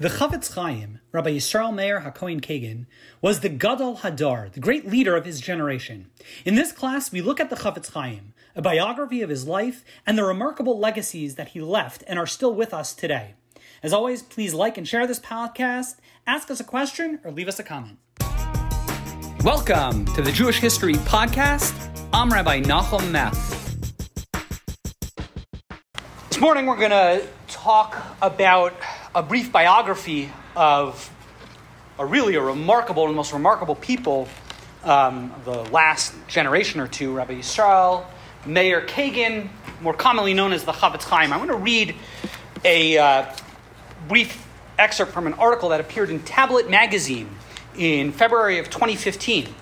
The Chafetz Chaim, Rabbi Yisrael Meir HaKohen Kagan, was the Gadol Hador, the great leader of his generation. In this class, we look at the Chafetz Chaim, a biography of his life, and the remarkable legacies that he left and are still with us today. As always, please like and share this podcast, ask us a question, or leave us a comment. Welcome to the Jewish History Podcast. I'm Rabbi Nachum Meth. This morning, we're going to talk about a brief biography of a really a remarkable and most remarkable people um, the last generation or two, Rabbi Yisrael, Meir Kagan, more commonly known as the Chafetz Chaim. I want to read a uh, brief excerpt from an article that appeared in Tablet magazine in February of 2015.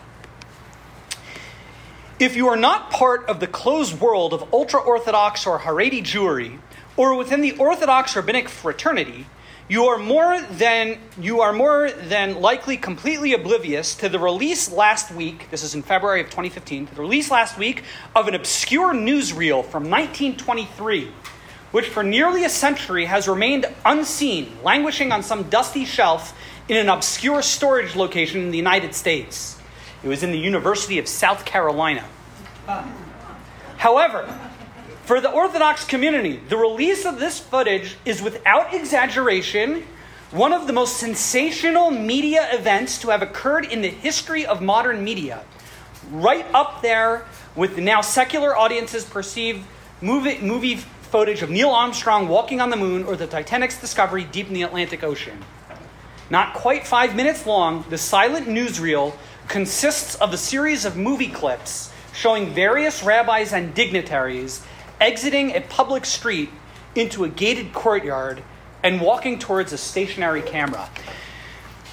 If you are not part of the closed world of ultra Orthodox or Haredi Jewry, or within the Orthodox rabbinic fraternity, you are more than you are more than likely completely oblivious to the release last week. This is in February of 2015. To The release last week of an obscure newsreel from 1923, which for nearly a century has remained unseen, languishing on some dusty shelf in an obscure storage location in the United States. It was in the University of South Carolina. However, for the Orthodox community, the release of this footage is without exaggeration one of the most sensational media events to have occurred in the history of modern media. Right up there with the now secular audiences perceive movie, movie footage of Neil Armstrong walking on the moon or the Titanic's discovery deep in the Atlantic Ocean. Not quite five minutes long, the silent newsreel consists of a series of movie clips showing various rabbis and dignitaries exiting a public street into a gated courtyard and walking towards a stationary camera.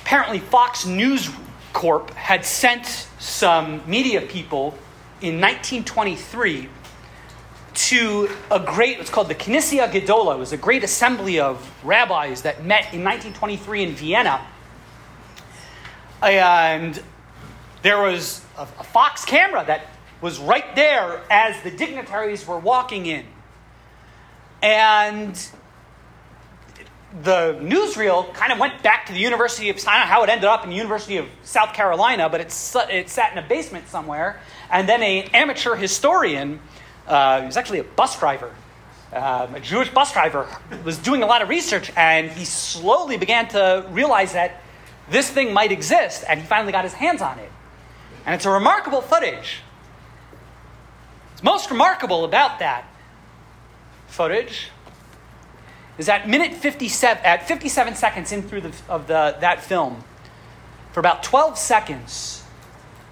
Apparently, Fox News Corp had sent some media people in 1923 to a great, it's called the Knessia Gedola. It was a great assembly of rabbis that met in 1923 in Vienna. And there was a, a Fox camera that was right there as the dignitaries were walking in. And the newsreel kind of went back to the University of, I don't know how it ended up in the University of South Carolina, but it, it sat in a basement somewhere. And then an amateur historian, uh, he was actually a bus driver, um, a Jewish bus driver, was doing a lot of research, and he slowly began to realize that this thing might exist, and he finally got his hands on it. And it's a remarkable footage most remarkable about that footage is at minute 57, at 57 seconds in through the, of the, that film, for about 12 seconds,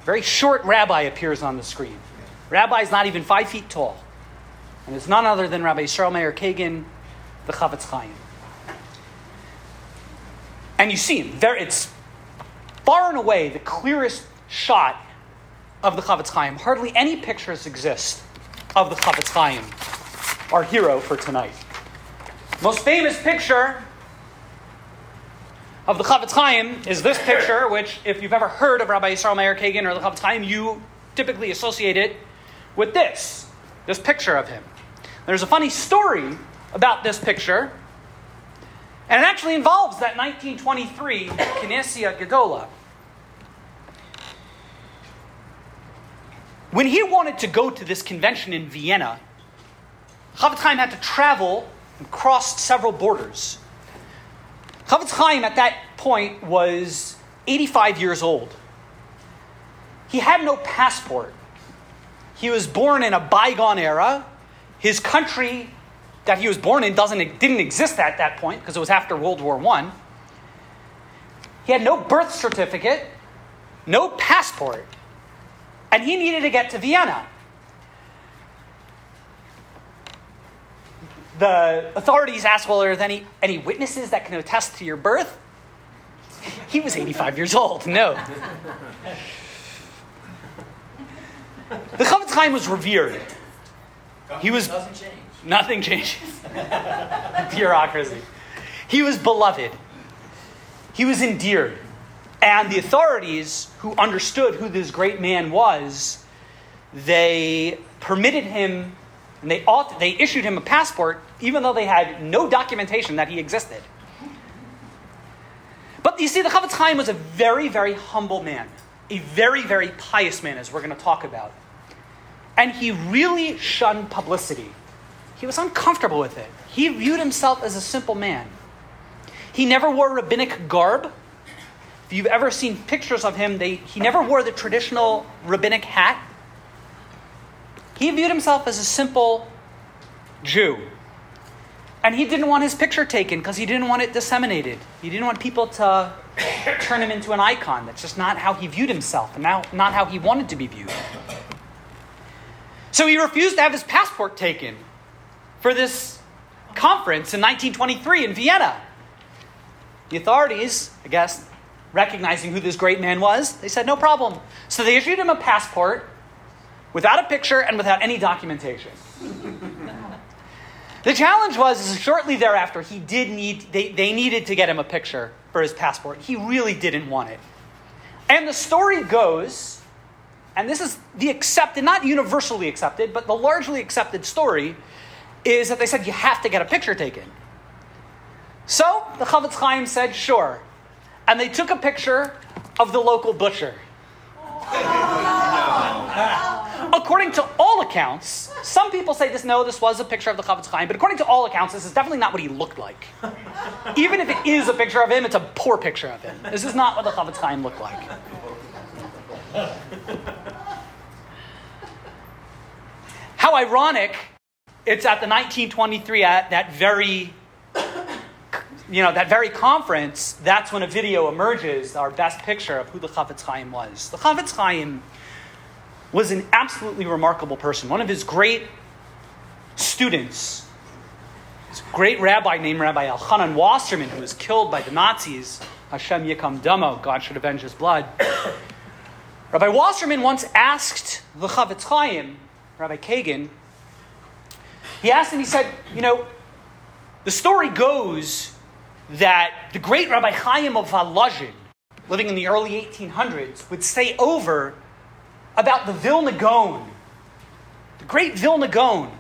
a very short rabbi appears on the screen. Rabbi is not even five feet tall. And it's none other than Rabbi Yisrael Meir Kagan, the Chafetz Chaim. And you see him. There, it's far and away the clearest shot of the Chafetz Chaim. Hardly any pictures exist of the Chafetz Chaim, our hero for tonight. Most famous picture of the Chafetz Chaim is this picture, which, if you've ever heard of Rabbi Yisrael Meir Kagan or the Chafetz Chaim, you typically associate it with this, this picture of him. There's a funny story about this picture, and it actually involves that 1923 Knessia Gedola. When he wanted to go to this convention in Vienna, Chafetz Chaim had to travel and cross several borders. Chafetz Chaim at that point was 85 years old. He had no passport. He was born in a bygone era. His country that he was born in doesn't, didn't exist at that point because it was after World War I. He had no birth certificate, no passport and he needed to get to Vienna. The authorities asked, Well, are there any, any witnesses that can attest to your birth? He was 85 years old. No. The Chafetz Chaim was revered. He was Doesn't change. nothing changes. Bureaucracy. He was beloved. He was endeared. And the authorities, who understood who this great man was, they permitted him, and they, they issued him a passport, even though they had no documentation that he existed. But you see, the Chafetz Chaim was a very, very humble man, a very, very pious man, as we're going to talk about. And he really shunned publicity. He was uncomfortable with it. He viewed himself as a simple man. He never wore rabbinic garb. If you've ever seen pictures of him, they, he never wore the traditional rabbinic hat. He viewed himself as a simple Jew. And he didn't want his picture taken because he didn't want it disseminated. He didn't want people to turn him into an icon. That's just not how he viewed himself and now, not how he wanted to be viewed. So he refused to have his passport taken for this conference in 1923 in Vienna. The authorities, I guess, recognizing who this great man was, they said, no problem. So they issued him a passport without a picture and without any documentation. the challenge was shortly thereafter, he did need, they, they needed to get him a picture for his passport. He really didn't want it. And the story goes, and this is the accepted, not universally accepted, but the largely accepted story, is that they said you have to get a picture taken. So the Chafetz Chaim said, sure. And they took a picture of the local butcher. according to all accounts, some people say this, no, this was a picture of the Chafetz Chaim, but according to all accounts, this is definitely not what he looked like. Even if it is a picture of him, it's a poor picture of him. This is not what the Chafetz Chaim looked like. How ironic, it's at the 1923, at that very you know, that very conference, that's when a video emerges, our best picture of who the Chafetz Chaim was. The Chafetz Chaim was an absolutely remarkable person. One of his great students, this great rabbi named Rabbi Elchanan Wasserman, who was killed by the Nazis, Hashem Yikam Damo, God should avenge his blood. Rabbi Wasserman once asked the Chafetz Chaim, Rabbi Kagan, he asked him, he said, you know, the story goes that the great Rabbi Chaim of Volozhin, living in the early 1800s, would say over about the Vilna Gaon, the great Vilna Gaon,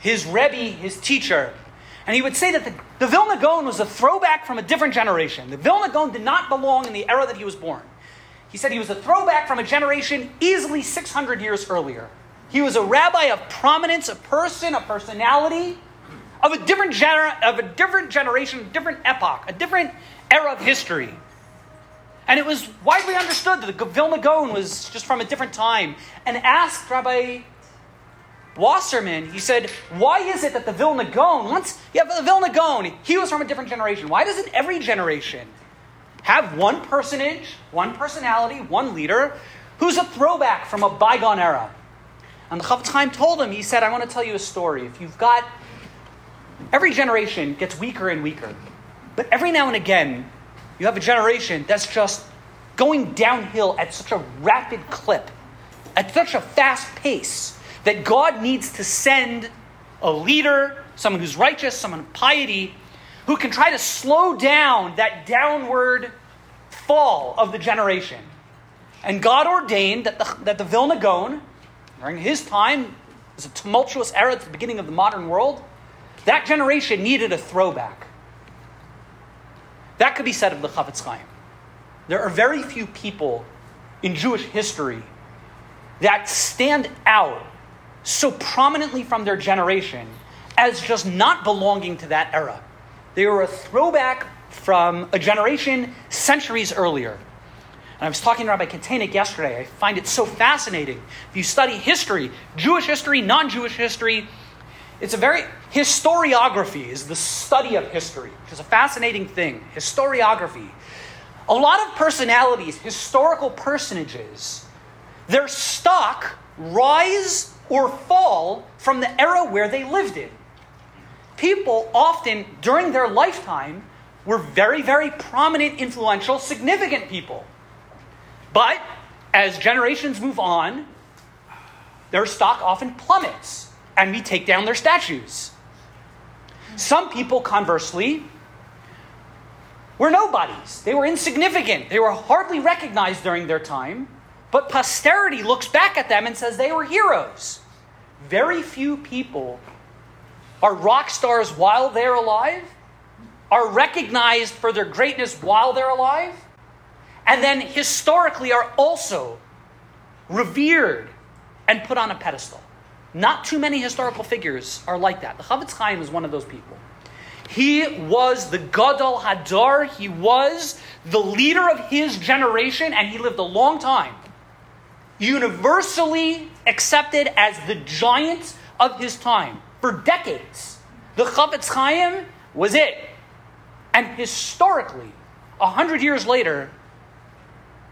his Rebbe, his teacher. And he would say that the, the Vilna Gaon was a throwback from a different generation. The Vilna Gaon did not belong in the era that he was born. He said he was a throwback from a generation easily 600 years earlier. He was a rabbi of prominence, a person, a personality of a different, gener- of a different generation, different epoch, a different era of history. And it was widely understood that the Vilna Gaon was just from a different time. And asked Rabbi Wasserman, he said, Why is it that the Vilna Gaon, once have the Vilna Gaon, he was from a different generation. Why doesn't every generation have one personage, one personality, one leader who's a throwback from a bygone era? And the Chafetz Chaim told him, he said, I want to tell you a story. If you've got Every generation gets weaker and weaker. But every now and again, you have a generation that's just going downhill at such a rapid clip, at such a fast pace, that God needs to send a leader, someone who's righteous, someone of piety, who can try to slow down that downward fall of the generation. And God ordained that the, that the Vilna Gaon, during his time, was a tumultuous era at the beginning of the modern world, that generation needed a throwback. That could be said of the Chafetz Chaim. There are very few people in Jewish history that stand out so prominently from their generation as just not belonging to that era. They were a throwback from a generation centuries earlier. And I was talking to Rabbi Katenik yesterday. I find it so fascinating. If you study history, Jewish history, non Jewish history, it's a very historiography is the study of history, which is a fascinating thing. Historiography. A lot of personalities, historical personages, their stock rise or fall from the era where they lived in. People often during their lifetime were very, very prominent, influential, significant people. But as generations move on, their stock often plummets and we take down their statues. Some people, conversely, were nobodies. They were insignificant. They were hardly recognized during their time, but posterity looks back at them and says they were heroes. Very few people are rock stars while they're alive, are recognized for their greatness while they're alive, and then historically are also revered and put on a pedestal. Not too many historical figures are like that. The Chafetz Chaim is one of those people. He was the Gadol Hador. He was the leader of his generation, and he lived a long time. Universally accepted as the giant of his time for decades. The Chafetz Chaim was it. And historically, a hundred years later,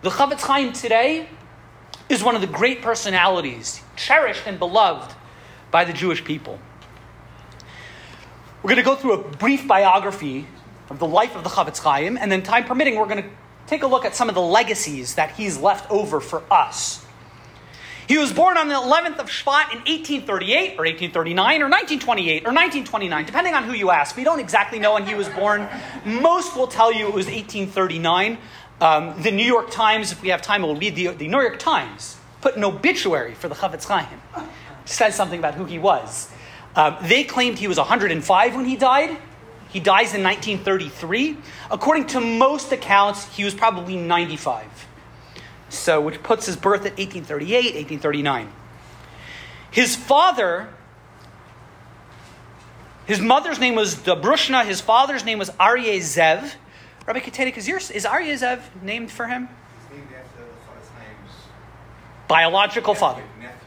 the Chafetz Chaim today is one of the great personalities, cherished and beloved by the Jewish people. We're going to go through a brief biography of the life of the Chafetz Chaim, and then, time permitting, we're going to take a look at some of the legacies that he's left over for us. He was born on the 11th of Shvat in 1838, or 1839, or 1928, or 1929, depending on who you ask. We don't exactly know when he was born. Most will tell you it was 1839. Um, the New York Times, if we have time, we'll read the, the New York Times, put an obituary for the Chafetz Chaim. Says something about who he was. Um, they claimed he was 105 when he died. He dies in 1933. According to most accounts, he was probably 95. So, which puts his birth at 1838, 1839. His father, his mother's name was Dobrushna, his father's name was Aryeh Zev. Rabbi Katenik, is, yours, is Aryeh Zev named for him? He's named after the father's name's Biological father. nephew.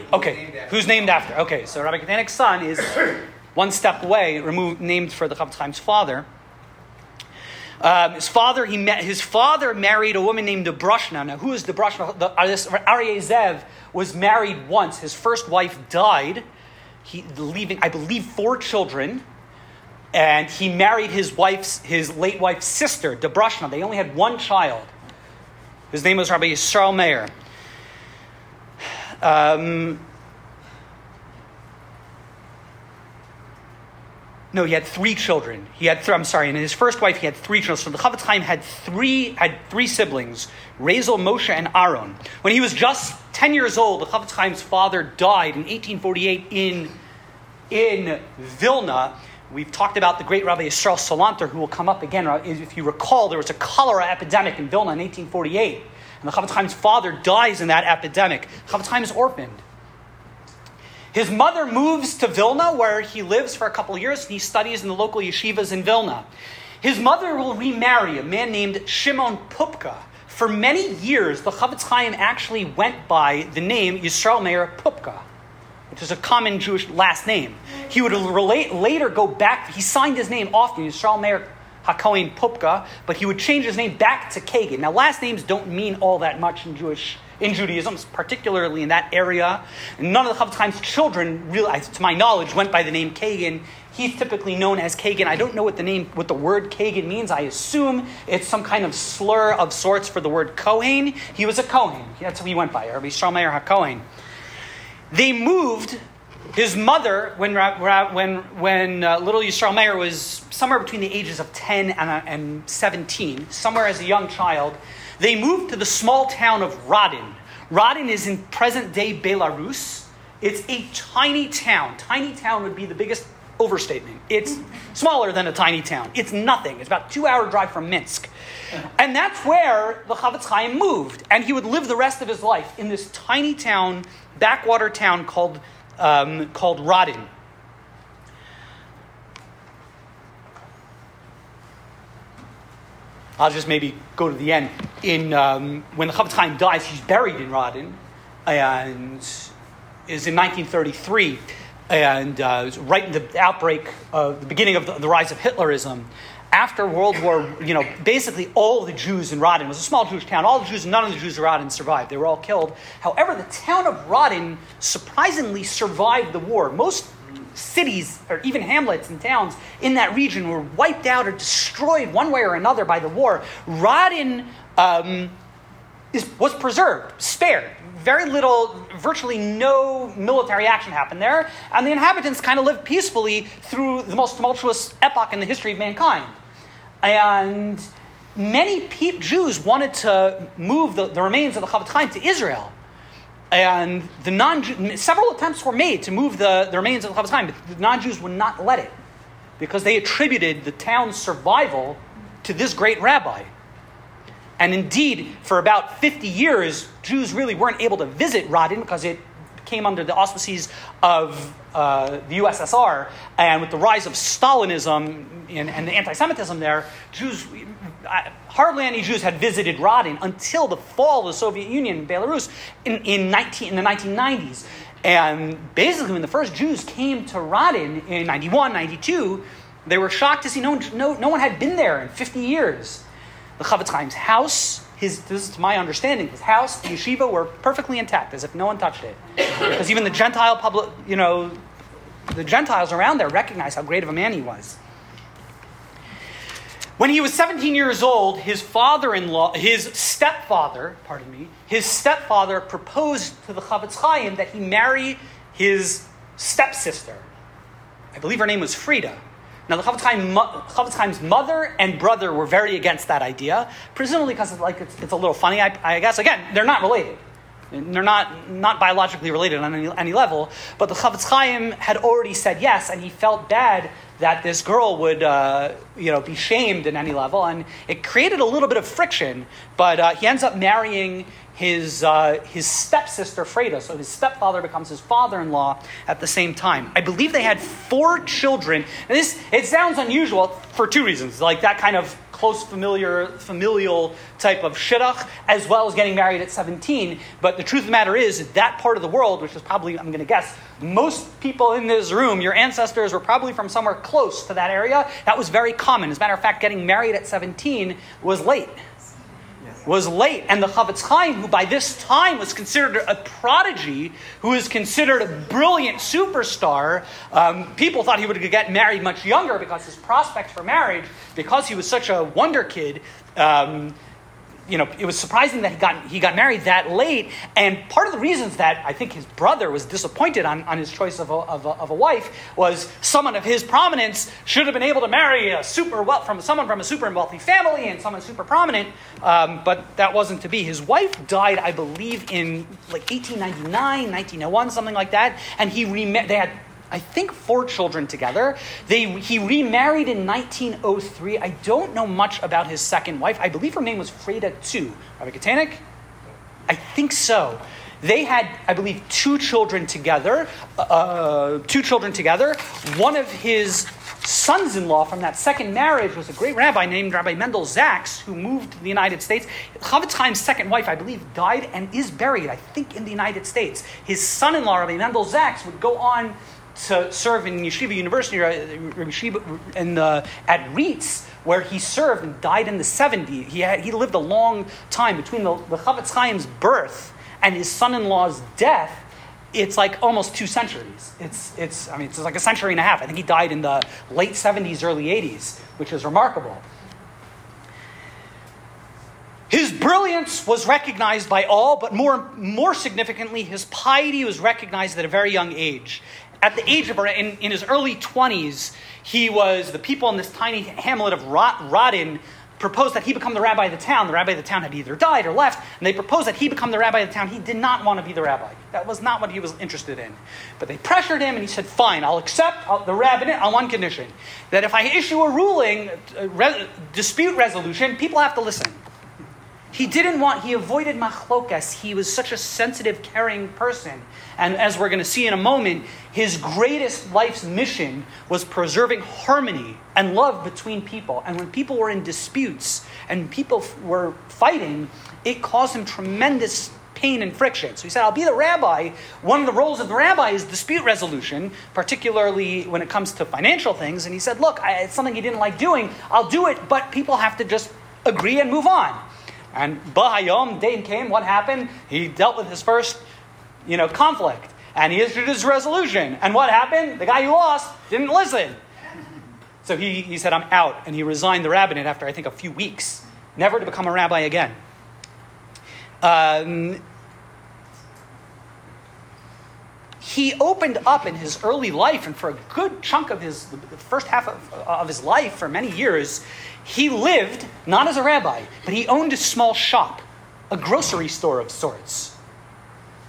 Nephew. Okay. named Who's named after? Okay, so Rabbi Katenik's son is one step away, removed, named for the Chafetz Chaim's father. Um, his father, he met, his father married a woman named Dobrushna. Now, who is Dobrushna? The, uh, this Aryeh Zev was married once. His first wife died, he, leaving, I believe, four children. And he married his wife's, his late wife's sister, Dobrushna. They only had one child. His name was Rabbi Yisrael Meir. Um, no, he had three children. He had, th- I'm sorry, and his first wife, he had three children. So the Chafetz Chaim had three, had three siblings, Razel, Moshe, and Aaron. When he was just 10 years old, the Chafetz Chaim's father died in 1848 in, in Vilna. We've talked about the great Rabbi Yisrael Salanter, who will come up again. If you recall, there was a cholera epidemic in Vilna in 1848. And the Chafetz Chaim's father dies in that epidemic. Chafetz Chaim is orphaned. His mother moves to Vilna, where he lives for a couple of years, and he studies in the local yeshivas in Vilna. His mother will remarry a man named Shimon Pupka. For many years, the Chafetz Chaim actually went by the name Yisrael Meir Pupka, which is a common Jewish last name. He would relate, later go back, he signed his name often, Yisrael Meir HaKohen Pupka, but he would change his name back to Kagan. Now, last names don't mean all that much in Jewish in Judaism, particularly in that area. None of the Chaim's children, really, to my knowledge, went by the name Kagan. He's typically known as Kagan. I don't know what the name, what the word Kagan means. I assume it's some kind of slur of sorts for the word Kohen. He was a Kohen. That's what he went by, Rabbi Yisrael Meir HaKohen. They moved his mother, when, when, when uh, little Yisrael Meir was somewhere between the ages of 10 and, uh, and 17, somewhere as a young child, they moved to the small town of Radin. Radin is in present day Belarus. It's a tiny town. Tiny town would be the biggest overstatement. It's smaller than a tiny town. It's nothing. It's about two hour drive from Minsk. And that's where the Chafetz Chaim moved. And he would live the rest of his life in this tiny town, backwater town called, um, called Radin. I'll just maybe go to the end. In um, when the Chafetz Chaim dies, he's buried in Radin, and is in 1933, and uh, right in the outbreak of the beginning of the, the, rise of Hitlerism. After World War, you know, basically all the Jews in Radin was a small Jewish town. All the Jews, none of the Jews in Radin survived. They were all killed. However, the town of Radin surprisingly survived the war. Most cities or even hamlets and towns in that region were wiped out or destroyed one way or another by the war. Radin um, is, was preserved, spared. Very little, virtually no military action happened there, and the inhabitants kind of lived peacefully through the most tumultuous epoch in the history of mankind. And many Jews wanted to move the, the remains of the Chafetz Chaim to Israel. And the non several attempts were made to move the, the remains of the Chafetz Chaim, but the non Jews would not let it. because they attributed the town's survival to this great rabbi. And indeed, for about 50 years, Jews really weren't able to visit Radin because it came under the auspices of uh, the USSR. And with the rise of Stalinism and, and the anti Semitism there, Jews, hardly any Jews had visited Radin until the fall of the Soviet Union in Belarus in, in, 19, in the 1990s. And basically, when the first Jews came to Radin in 91, 92, they were shocked to see no, no, no one had been there in 50 years. The Chofetz Chaim's house, his, this is to my understanding, his house, the yeshiva were perfectly intact, as if no one touched it. Because even the Gentile public, you know, the Gentiles around there recognized how great of a man he was. When he was 17 years old, his father in law, his stepfather, pardon me, his stepfather proposed to the Chofetz Chaim that he marry his stepsister. I believe her name was Frida. Now, the Chaim's mother and brother were very against that idea, presumably because it's, like, it's, it's a little funny, I, I, guess. Again, they're not related. They're not, not biologically related on any, any level, but the Chofetz Chaim had already said yes, and he felt bad that this girl would uh, you know, be shamed in any level, and it created a little bit of friction, but uh, he ends up marrying his, uh, his stepsister Freda. So his stepfather becomes his father in law at the same time. I believe they had four children. And this, it sounds unusual for two reasons like that kind of close familiar, familial type of shidduch, as well as getting married at 17. But the truth of the matter is, that part of the world, which is probably, I'm going to guess, most people in this room, your ancestors were probably from somewhere close to that area. That was very common. As a matter of fact, getting married at 17 was late was late, and the Chofetz Chaim, who by this time was considered a prodigy, who was considered a brilliant superstar, um, people thought he would get married much younger because his prospects for marriage, because he was such a wonder kid, um, you know, it was surprising that he got, he got married that late. And part of the reasons that I think his brother was disappointed on, on his choice of a, of, a, of a wife was someone of his prominence should have been able to marry a super well, from someone from a super wealthy family and someone super prominent, um, but that wasn't to be. His wife died, I believe, in like 1899, 1901, something like that. And he remarried, they had I think, four children together. They, he remarried in 1903. I don't know much about his second wife. I believe her name was Freda too. Rabbi Katanik? I think so. They had, I believe, two children together. Uh, two children together. One of his sons-in-law from that second marriage was a great rabbi named Rabbi Mendel Zaks, who moved to the United States. Chaim's second wife, I believe, died and is buried, I think, in the United States. His son-in-law, Rabbi Mendel Zaks, would go on to serve in Yeshiva University, the, at RIETS, where he served and died in the 70s. He, had, he lived a long time between the, the Chofetz Chaim's birth and his son-in-law's death. It's like almost two centuries. It's, it's, I mean, it's like a century and a half. I think he died in the late 70s, early 80s, which is remarkable. His brilliance was recognized by all, but more, more significantly, his piety was recognized at a very young age at the age of, in, in his early 20s, he was, the people in this tiny hamlet of Radin proposed that he become the rabbi of the town. The rabbi of the town had either died or left, and they proposed that he become the rabbi of the town. He did not want to be the rabbi. That was not what he was interested in. But they pressured him, and he said, Fine, I'll accept uh, the rabbinate on one condition that if I issue a ruling, a re- dispute resolution, people have to listen. He didn't want, he avoided machlokas. He was such a sensitive, caring person. And as we're going to see in a moment, his greatest life's mission was preserving harmony and love between people. And when people were in disputes and people were fighting, it caused him tremendous pain and friction. So he said, I'll be the rabbi. One of the roles of the rabbi is dispute resolution, particularly when it comes to financial things. And he said, Look, it's something he didn't like doing. I'll do it, but people have to just agree and move on. And Bahayom, day came, what happened? He dealt with his first, you know, conflict. And he issued his resolution. And what happened? The guy who lost didn't listen. So he, he said, I'm out. And he resigned the rabbinate after, I think, a few weeks, never to become a rabbi again. Um, he opened up in his early life, and for a good chunk of his, the first half of, of his life, for many years, he lived not as a rabbi, but he owned a small shop, a grocery store of sorts.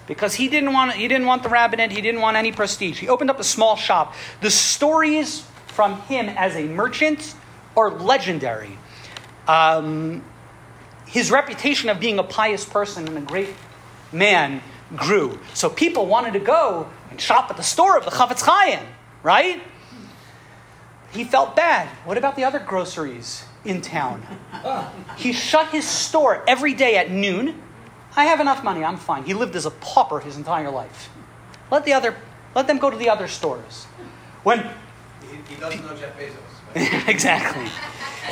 Because he didn't want, he didn't want the rabbinate, he didn't want any prestige. He opened up a small shop. The stories from him as a merchant are legendary. Um, his reputation of being a pious person and a great man grew. So people wanted to go and shop at the store of the Chafetz Chaim, right? He felt bad. What about the other groceries in town? He shut his store every day at noon. I have enough money, I'm fine. He lived as a pauper his entire life. Let the other let them go to the other stores. When He, he doesn't know Jeff Bezos. exactly.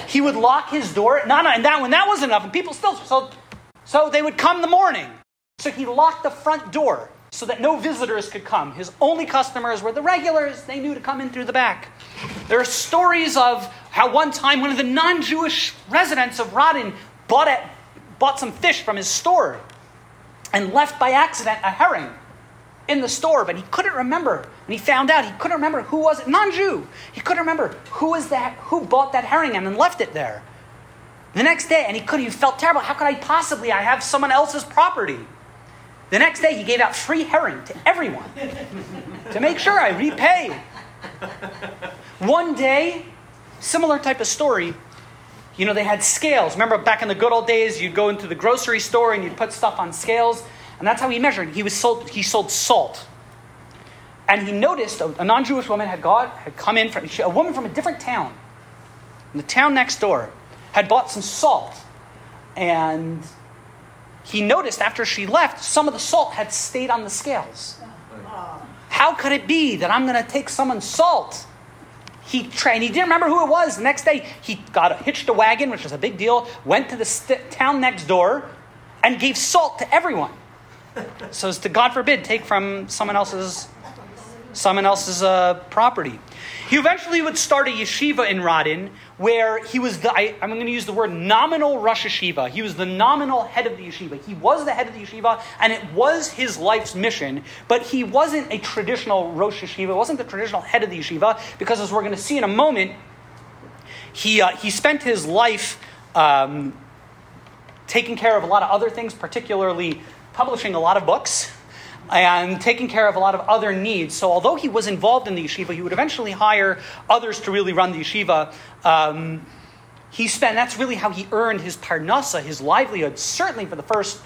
He would lock his door. No, no, and that one, that wasn't enough, and people still so so they would come in the morning. So he locked the front door so that no visitors could come. His only customers were the regulars. They knew to come in through the back. There are stories of how one time one of the non-Jewish residents of Radin bought it, bought some fish from his store and left by accident a herring in the store, but he couldn't remember. And he found out he couldn't remember who was it, non-Jew. He couldn't remember who was that, who bought that herring and then left it there. The next day, and he could he felt terrible. How could I possibly? I have someone else's property. The next day, he gave out free herring to everyone to make sure I repay. One day, similar type of story. You know, they had scales. Remember back in the good old days, you'd go into the grocery store and you'd put stuff on scales, and that's how he measured. He was sold. He sold salt, and he noticed a, a non-Jewish woman had got had come in from a woman from a different town, in the town next door, had bought some salt, and he noticed after she left, some of the salt had stayed on the scales. How could it be that I'm going to take someone's salt? He and He didn't remember who it was. The next day, he got a, hitched a wagon, which was a big deal. Went to the st- town next door, and gave salt to everyone. So as to God forbid take from someone else's someone else's uh, property. He eventually would start a yeshiva in Radin where he was the, I, am going to use the word nominal Rosh Yeshiva. He was the nominal head of the yeshiva. He was the head of the yeshiva, and it was his life's mission, but he wasn't a traditional Rosh Yeshiva, wasn't the traditional head of the yeshiva, because as we're going to see in a moment, he, uh, he spent his life um, taking care of a lot of other things, particularly publishing a lot of books and taking care of a lot of other needs. So, although he was involved in the yeshiva, he would eventually hire others to really run the yeshiva. Um, he spent, that's really how he earned his parnasa, his livelihood, certainly for the first,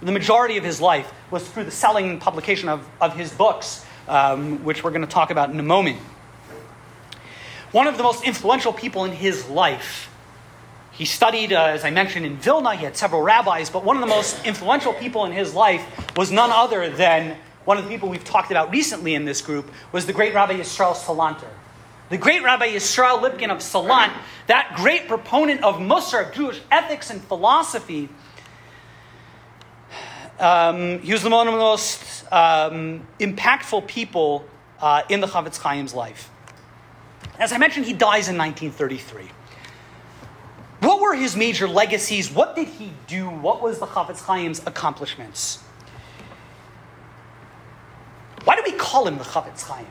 the majority of his life, was through the selling and publication of, of his books, um, which we're going to talk about in a moment. One of the most influential people in his life he studied, uh, as I mentioned, in Vilna. He had several rabbis, but one of the most influential people in his life was none other than one of the people we've talked about recently in this group was the great Rabbi Yisrael Salanter. The great Rabbi Yisrael Lipkin of Salant, that great proponent of Musar, of Jewish ethics and philosophy, um, he was one of the most um, impactful people uh, in the Chafetz Chaim's life. As I mentioned, he dies in 1933. What were his major legacies? What did he do? What was the Chafetz Chaim's accomplishments? Why do we call him the Chafetz Chaim?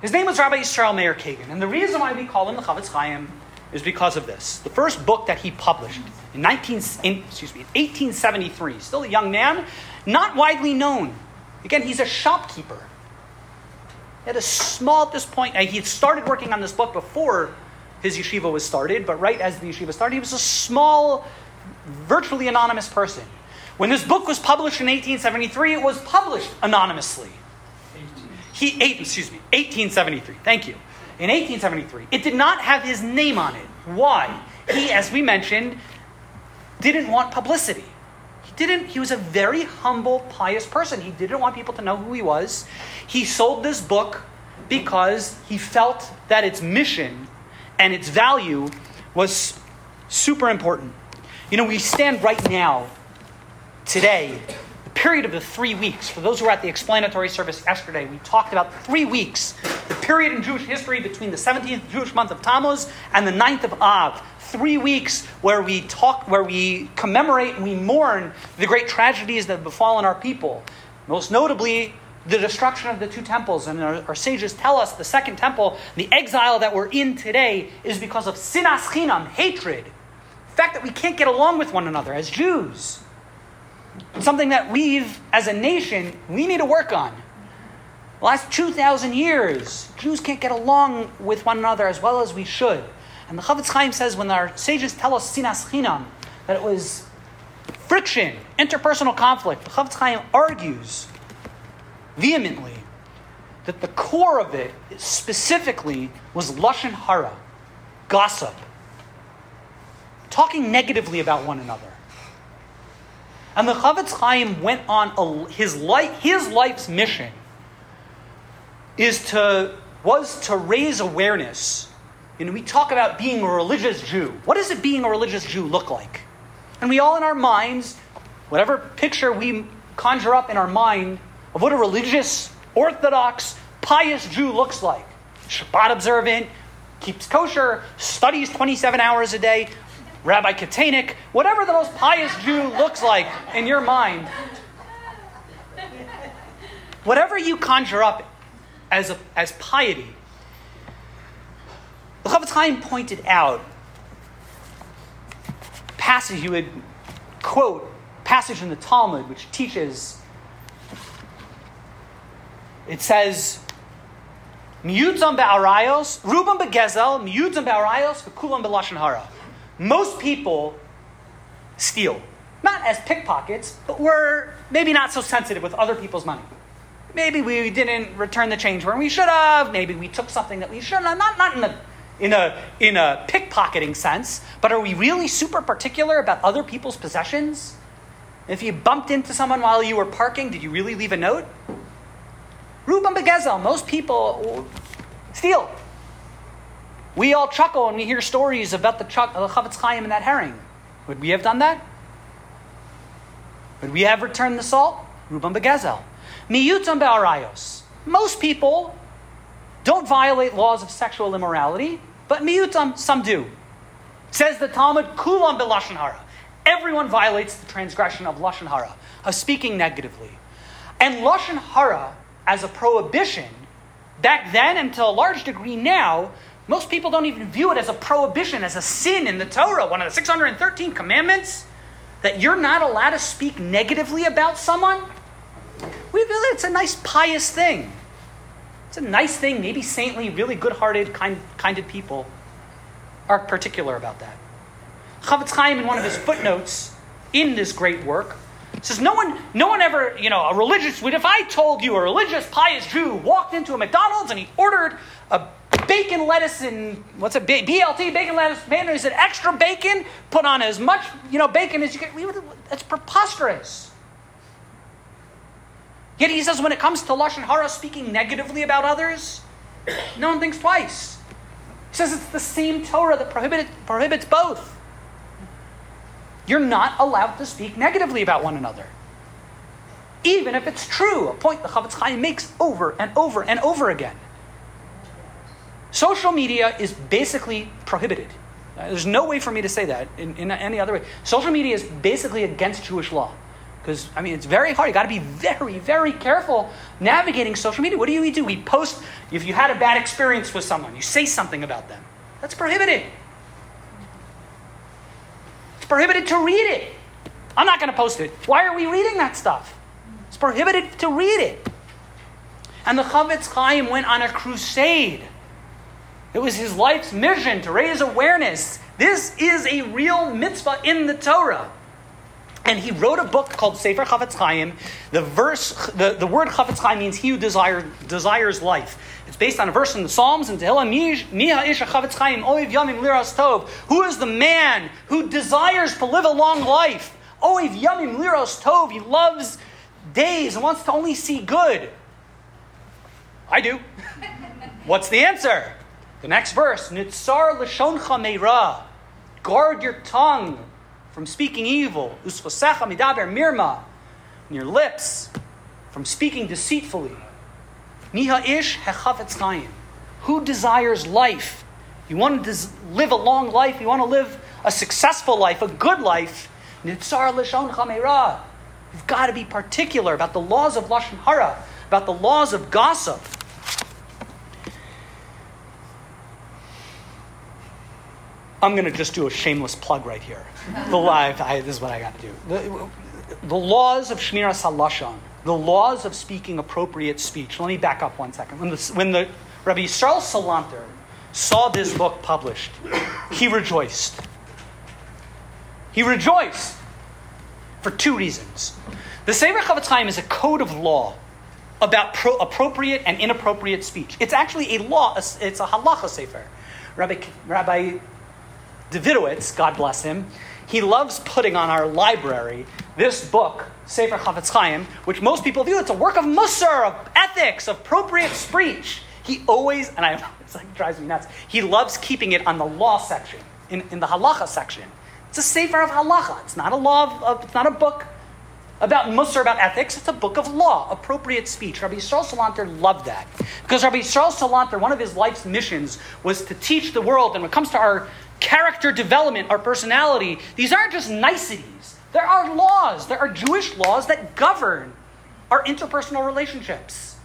His name was Rabbi Yisrael Meir Kagan, and the reason why we call him the Chafetz Chaim is because of this. The first book that he published in 19, in, excuse me, 1873, still a young man, not widely known. Again, he's a shopkeeper. At a small, at this point, he had started working on this book before his yeshiva was started, but right as the yeshiva started, he was a small, virtually anonymous person. When this book was published in 1873, it was published anonymously. He, eight, excuse me, 1873. Thank you. In 1873, it did not have his name on it. Why? He, as we mentioned, didn't want publicity. He didn't. He was a very humble, pious person. He didn't want people to know who he was. He sold this book because he felt that its mission and its value was super important. You know, we stand right now, today, the period of the three weeks. For those who were at the explanatory service yesterday, we talked about three weeks, the period in Jewish history between the 17th Jewish month of Tammuz and the 9th of Av. Three weeks where we talk, where we commemorate and we mourn the great tragedies that have befallen our people. Most notably, the destruction of the two temples. And our, our, sages tell us the second temple, the exile that we're in today, is because of sinas chinam, hatred. The fact that we can't get along with one another as Jews. Something that we've, as a nation, we need to work on. The last 2,000 years, Jews can't get along with one another as well as we should. And the Chafetz Chaim says when our sages tell us sinas chinam, that it was friction, interpersonal conflict, the Chafetz Chaim argues vehemently that the core of it specifically was lashon hara, gossip, talking negatively about one another. And the Chafetz Chaim went on a, his life, his life's mission is to was to raise awareness. Know, we talk about being a religious Jew. What does it being a religious Jew look like? And we all in our minds, whatever picture we conjure up in our mind of what a religious, orthodox, pious Jew looks like. Shabbat observant, keeps kosher, studies 27 hours a day, Rabbi Katanik, whatever the most pious Jew looks like in your mind. Whatever you conjure up as, a, as piety. The Chafetz Chaim pointed out passage you would quote passage in the Talmud which teaches it says Miyutzam be'arayos, Rubam be'gezel, Miyutzam be'arayos, v'kulam be'lashon hara. Most people steal. Not as pickpockets, but we're maybe not so sensitive with other people's money. Maybe we didn't return the change when we should have. Maybe we took something that we shouldn't have. Not, not in, a, in, a, in a pickpocketing sense, but are we really super particular about other people's possessions? If you bumped into someone while you were parking, did you really leave a note? Rubam Begezel, most people steal. We all chuckle when we hear stories about the, chuck, the Chafetz Chaim and that herring. Would we have done that? Would we have returned the salt? Rubam Begezel. Miyutam be'arayos. Most people don't violate laws of sexual immorality, but miyutam, some do. Says the Talmud, kulam be'lashon hara. Everyone violates the transgression of lashon hara, of speaking negatively. And lashon hara, as a prohibition, back then and to a large degree now, most people don't even view it as a prohibition, as a sin in the Torah, one of the 613 commandments, that you're not allowed to speak negatively about someone. We feel it's a nice pious thing. It's a nice thing. Maybe saintly, really good-hearted, kind, kinded people are particular about that. Chafetz Chaim, in one of his footnotes in this great work, says no one, no one ever, you know, a religious. If I told you a religious, pious Jew walked into a McDonald's and he ordered a bacon, lettuce, and what's it, BLT, bacon, lettuce, man, he said extra bacon, put on as much, you know, bacon as you can get. That's preposterous. Yet he says when it comes to Lashon Hara speaking negatively about others, no one thinks twice. He says it's the same Torah that prohibit, prohibits both. You're not allowed to speak negatively about one another. Even if it's true, a point the Chafetz Chaim makes over and over and over again. Social media is basically prohibited. Uh, there's no way for me to say that in, in any other way. Social media is basically against Jewish law. Because, I mean, it's very hard. you got to be very, very careful navigating social media. What do we do? We post, if you had a bad experience with someone, you say something about them. That's prohibited. Prohibited to read it. I'm not going to post it. Why are we reading that stuff? It's prohibited to read it. And the Chafetz Chaim went on a crusade. It was his life's mission to raise awareness. This is a real mitzvah in the Torah. And he wrote a book called Sefer Chafetz Chaim. The verse, the, the word Chafetz Chaim means he who desire, desires life. It's based on a verse in the Psalms and Tehillim. Miha isha Chafetz Chaim oiv yamim liras tov. Who is the man who desires to live a long life? Oiv yamim liras tov. He loves days and wants to only see good. I do. What's the answer? The next verse, Nitzar l'shoncha meira. Guard your tongue from speaking evil, usfosecha midaber mirma, and your lips from speaking deceitfully. Niha ish hechafetz chaim. Who desires life? You want to des- live a long life. You want to live a successful life, a good life. Nitzar chameira. You've got to be particular about the laws of lashon hara, about the laws of gossip. I'm going to just do a shameless plug right here. The live, I, this is what I got to do. The, the laws of Shmiras HaLashon. the laws of speaking appropriate speech. Let me back up one second. When the, when the Rabbi Yisrael Salanter saw this book published, he rejoiced. He rejoiced for two reasons. The Sefer Chofetz Chaim is a code of law about pro- appropriate and inappropriate speech. It's actually a law, it's a halacha sefer. Rabbi, Rabbi Davidowitz, God bless him, he loves putting on our library this book, Sefer Chofetz Chaim, which most people view it's a work of musar, of ethics, of appropriate speech. He always, and I, it's like drives me nuts. He loves keeping it on the law section, in, in the halacha section. It's a sefer of halacha. It's not a law of, of it's not a book about musar, about ethics. It's a book of law, appropriate speech. Rabbi Yisrael Salanter loved that because Rabbi Yisrael Salanter, one of his life's missions was to teach the world. And when it comes to our character development, our personality, these aren't just niceties. There are laws, there are Jewish laws that govern our interpersonal relationships,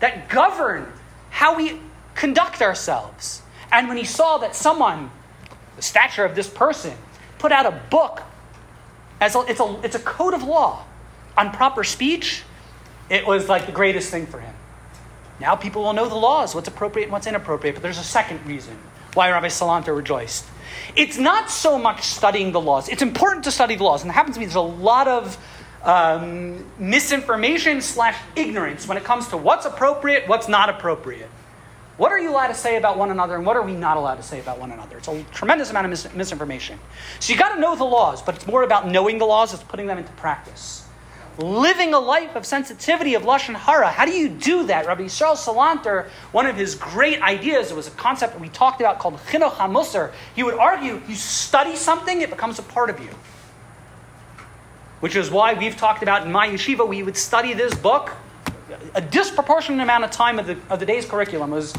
that govern how we conduct ourselves. And when he saw that someone, the stature of this person, put out a book, as a, it's, a, it's a code of law on proper speech, it was like the greatest thing for him. Now people will know the laws, what's appropriate and what's inappropriate, but there's a second reason why Rabbi Salanter rejoiced. It's not so much studying the laws. It's important to study the laws, and it happens to me there's a lot of um, misinformation slash ignorance when it comes to what's appropriate, what's not appropriate. What are you allowed to say about one another, and what are we not allowed to say about one another? It's a tremendous amount of mis- misinformation. So you got to know the laws, but it's more about knowing the laws, it's putting them into practice living a life of sensitivity of lashon hara. How do you do that? Rabbi Yisrael Salanter, one of his great ideas, it was a concept that we talked about called chinuch hamusar. He would argue, you study something, it becomes a part of you. Which is why we've talked about in my yeshiva, we would study this book. A disproportionate amount of time of the, of the day's curriculum was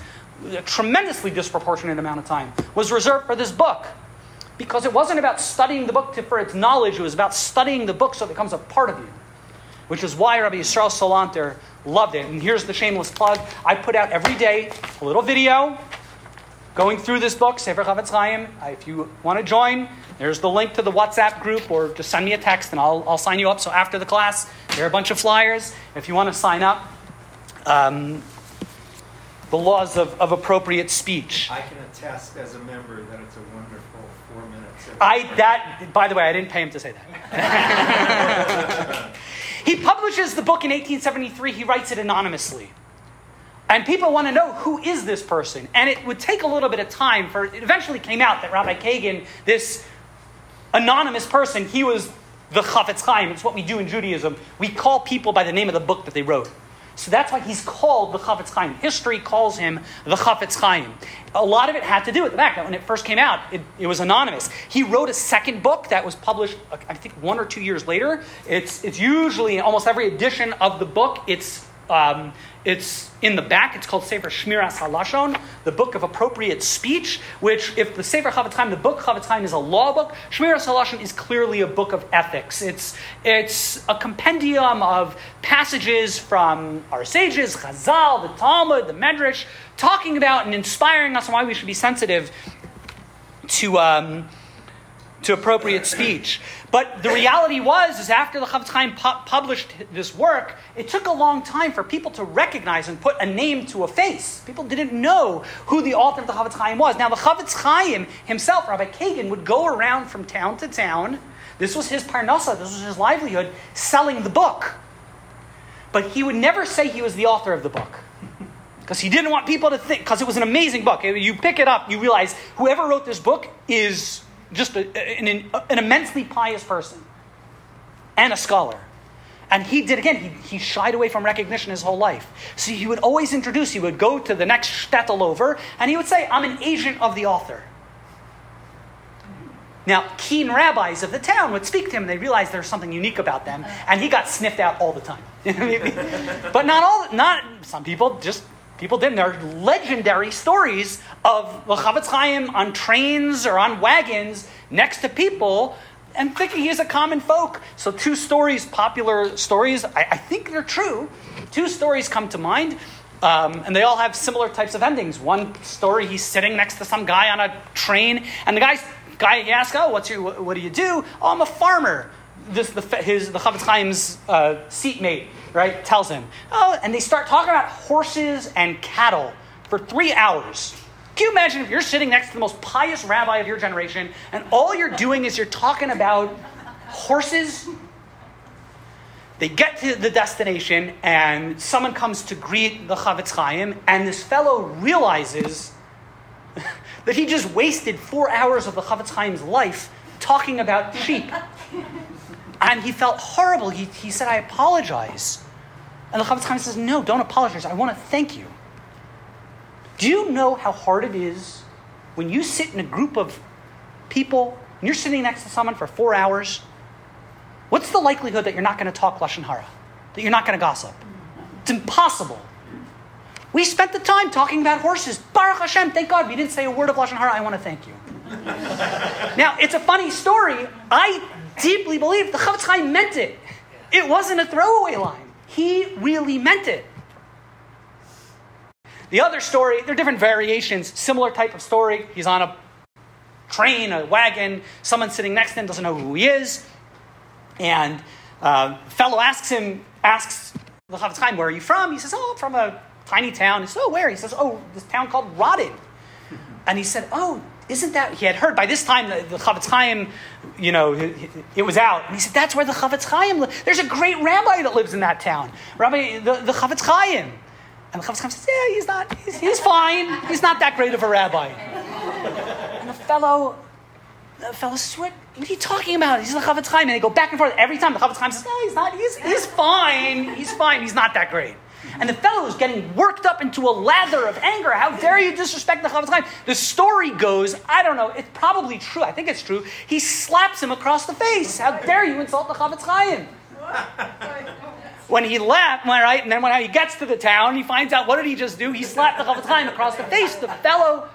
a tremendously disproportionate amount of time was reserved for this book because it wasn't about studying the book to, for its knowledge, it was about studying the book so it becomes a part of you which is why Rabbi Yisrael Salanter loved it. And here's the shameless plug I put out every day a little video going through this book, Sefer Chofetz Chaim. If you want to join, there's the link to the WhatsApp group, or just send me a text and I'll, I'll sign you up. So after the class, there are a bunch of flyers. If you want to sign up, um, the laws of, of appropriate speech. I can attest as a member that it's a wonderful four minutes. I that by the way, I didn't pay him to say that. He publishes the book in 1873, he writes it anonymously. And people want to know who is this person. And it would take a little bit of time for it eventually came out that Rabbi Kagan, this anonymous person, he was the Chafetz Chaim. It's what we do in Judaism. We call people by the name of the book that they wrote. So that's why he's called the Chafetz Chaim. History calls him the Chafetz Chaim. A lot of it had to do with the fact that when it first came out, it, it, was anonymous. He wrote a second book that was published, I think, one or two years later. It's, it's usually in almost every edition of the book, it's um, it's in the back. It's called Sefer Shmiras Halashon, the book of appropriate speech. Which, if the Sefer Chaim, the book Chaim is a law book, Shmiras Halashon is clearly a book of ethics. It's it's a compendium of passages from our sages, Chazal, the Talmud, the Medrash, talking about and inspiring us on why we should be sensitive to. Um, to appropriate speech. But the reality was, is after the Chofetz Chaim pu- published this work, it took a long time for people to recognize and put a name to a face. People didn't know who the author of the Chofetz Chaim was. Now, the Chofetz Chaim himself, Rabbi Kagan, would go around from town to town. This was his parnasa, this was his livelihood, selling the book. But he would never say he was the author of the book. Because he didn't want people to think, because it was an amazing book. You pick it up, you realize whoever wrote this book is just a, an, an immensely pious person and a scholar. And he did again, he, he shied away from recognition his whole life. So he would always introduce, he would go to the next shtetl over, and he would say, I'm an agent of the author. Now, keen rabbis of the town would speak to him, and they realized there was something unique about them, and he got sniffed out all the time. but not all, not some people just People didn't. There are legendary stories of the Chofetz Chaim on trains or on wagons next to people and thinking he's a common folk. So, two stories, popular stories, I, I think they're true. Two stories come to mind, um, and they all have similar types of endings. One story, he's sitting next to some guy on a train, and the guy's, guy he asks, "Oh, what's your, what do you do?" "Oh, I'm a farmer." this the his the Chafetz Chaim's uh, seatmate right tells him, oh, and they start talking about horses and cattle for three hours. Can you imagine if you're sitting next to the most pious rabbi of your generation, and all you're doing is you're talking about horses? They get to the destination, and someone comes to greet the Chafetz Chaim, and this fellow realizes that he just wasted four hours of the Chafetz Chaim's life talking about sheep. And he felt horrible. He, he said, I apologize. And the Chafetz Chaim says, No, don't apologize. I want to thank you. Do you know how hard it is when you sit in a group of people and you're sitting next to someone for four hours? What's the likelihood that you're not going to talk Lashon Hara? That you're not going to gossip? It's impossible. We spent the time talking about horses. Baruch Hashem, thank God we didn't say a word of Lashon Hara. I want to thank you. now, it's a funny story. I deeply believe the Chafetz Chaim meant it. It wasn't a throwaway line. He really meant it. The other story, there are different variations, similar type of story. He's on a train, a wagon, someone sitting next to him doesn't know who he is. And uh, fellow asks him, asks the Chafetz Chaim, where are you from? He says, oh, I'm from a tiny town. He says, oh, where? He says, oh, this town called Radin. And he said, oh, isn't that, he had heard by this time the, the Chafetz Chaim, you know, it, it, was out. And he said, that's where the Chafetz Chaim lives. There's a great rabbi that lives in that town. Rabbi, the, the Chafetz Chaim. And the Chafetz Chaim says, yeah, he's not, he's, he's fine. He's not that great of a rabbi. And the fellow, the fellow says, what, what are you talking about? He's the Chafetz Chaim. And they go back and forth. Every time the Chafetz Chaim says, no, he's not, he's, he's fine. He's fine. He's not that great. And the fellow is getting worked up into a lather of anger. How dare you disrespect the Chafetz Chaim? The story goes, I don't know, it's probably true. I think it's true. He slaps him across the face. How dare you insult the Chafetz Chaim? when he left, right, and then when he gets to the town, he finds out what did he just do? He slapped the Chafetz Chaim across the face. The fellow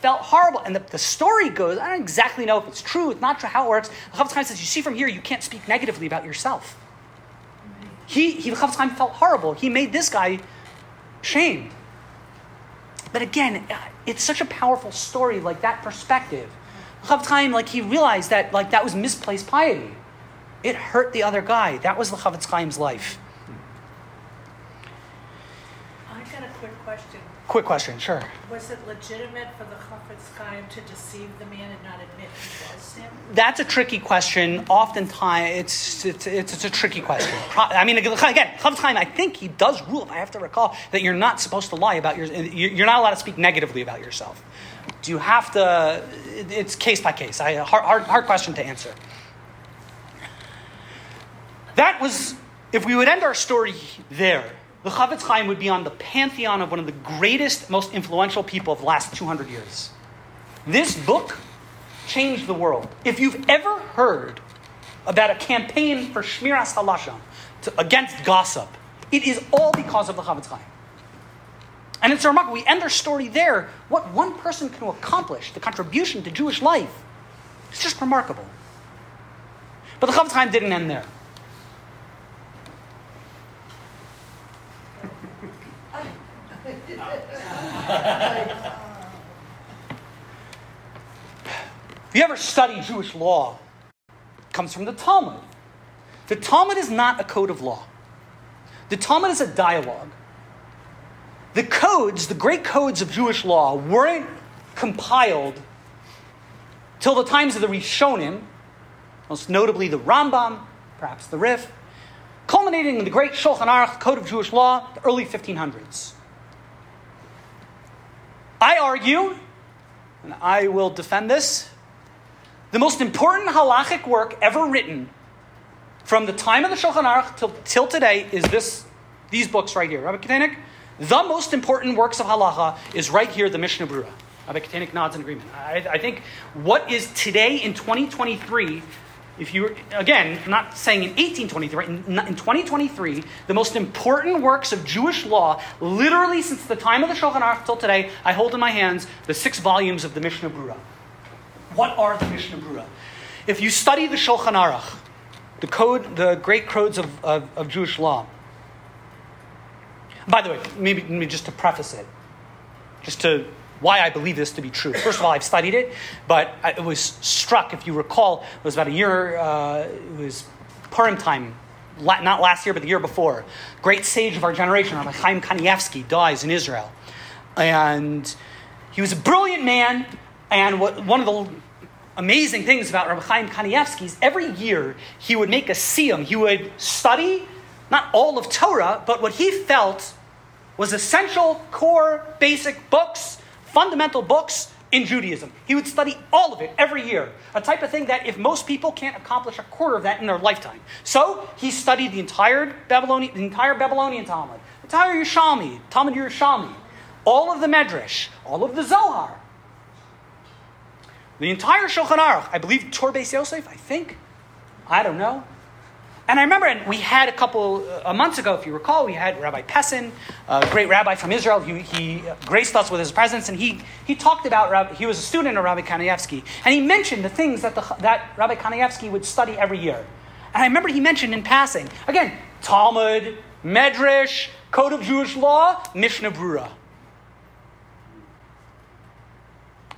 felt horrible. And the, the, story goes, I don't exactly know if it's true, it's not true how it works. The Chafetz Chaim says, you see from here, you can't speak negatively about yourself. He, he Chaim felt horrible. He made this guy shamed. But again, uh, it's such a powerful story, like that perspective. Chafetz Chaim, like he realized that like that was misplaced piety. It hurt the other guy. That was the Chafetz Chaim's life. I got a quick question. Quick question, sure. Was it legitimate for the Chafetz Chaim to deceive the man and not admit he was him? That's a tricky question. Oftentimes, it's, it's, it's, it's a tricky question. I mean, again, Chafetz Chaim, I think he does rule, if I have to recall, that you're not supposed to lie about your, you're not allowed to speak negatively about yourself. Do you have to, it's case by case. I, hard, hard, hard question to answer. That was, if we would end our story there, the Chafetz Chaim would be on the pantheon of one of the greatest, most influential people of the last 200 years. This book changed the world. If you've ever heard about a campaign for Shmiras Halashon, against gossip, it is all because of the Chafetz Chaim. And it's remarkable. We end our story there. What one person can accomplish, the contribution to Jewish life, it's just remarkable. But the Chafetz Chaim didn't end there. If you ever study Jewish law, it comes from the Talmud. The Talmud is not a code of law. The Talmud is a dialogue. The codes, the great codes of Jewish law, weren't compiled till the times of the Rishonim, most notably the Rambam, perhaps the Rif, culminating in the great Shulchan Aruch, Code of Jewish Law, the early 1500s. I argue, and I will defend this, the most important halachic work ever written from the time of the Shulchan Aruch till, till today is this, these books right here. Rabbi Kotenik, the most important works of halacha is right here, the Mishnah Berurah. Rabbi Kotenik nods in agreement. I, I think what is today in 2023 if you again, I'm not saying in 1823, in, in 2023, the most important works of Jewish law, literally since the time of the Shulchan Aruch till today, I hold in my hands the six volumes of the Mishnah Berurah. What are the Mishnah Berurah? If you study the Shulchan Aruch, the code, the great codes of, of, of Jewish law. By the way, maybe, maybe just to preface it, just to why I believe this to be true. First of all, I've studied it, but I was struck, if you recall, it was about a year, uh, it was Purim time, not last year, but the year before. Great sage of our generation, Rabbi Chaim Kanievsky, dies in Israel. And he was a brilliant man, and what, one of the amazing things about Rabbi Chaim Kanievsky is every year he would make a siyum. He would study not all of Torah, but what he felt was essential, core, basic books, fundamental books in Judaism. He would study all of it every year, a type of thing that if most people can't accomplish a quarter of that in their lifetime. So he studied the entire Babylonian, the entire Babylonian Talmud, the entire Yerushalmi, Talmud Yerushalmi, all of the Medrash, all of the Zohar, the entire Shulchan Aruch. I believe Tur Beis Yosef. I think. I don't know. And I remember, and we had a couple uh, months ago, if you recall, we had Rabbi Pessin, a great rabbi from Israel. He, he graced us with his presence, and he, he talked about, he was a student of Rabbi Kanievsky, and he mentioned the things that, the, that Rabbi Kanievsky would study every year. And I remember he mentioned in passing, again, Talmud, Medrash, Code of Jewish Law, Mishnah Brura.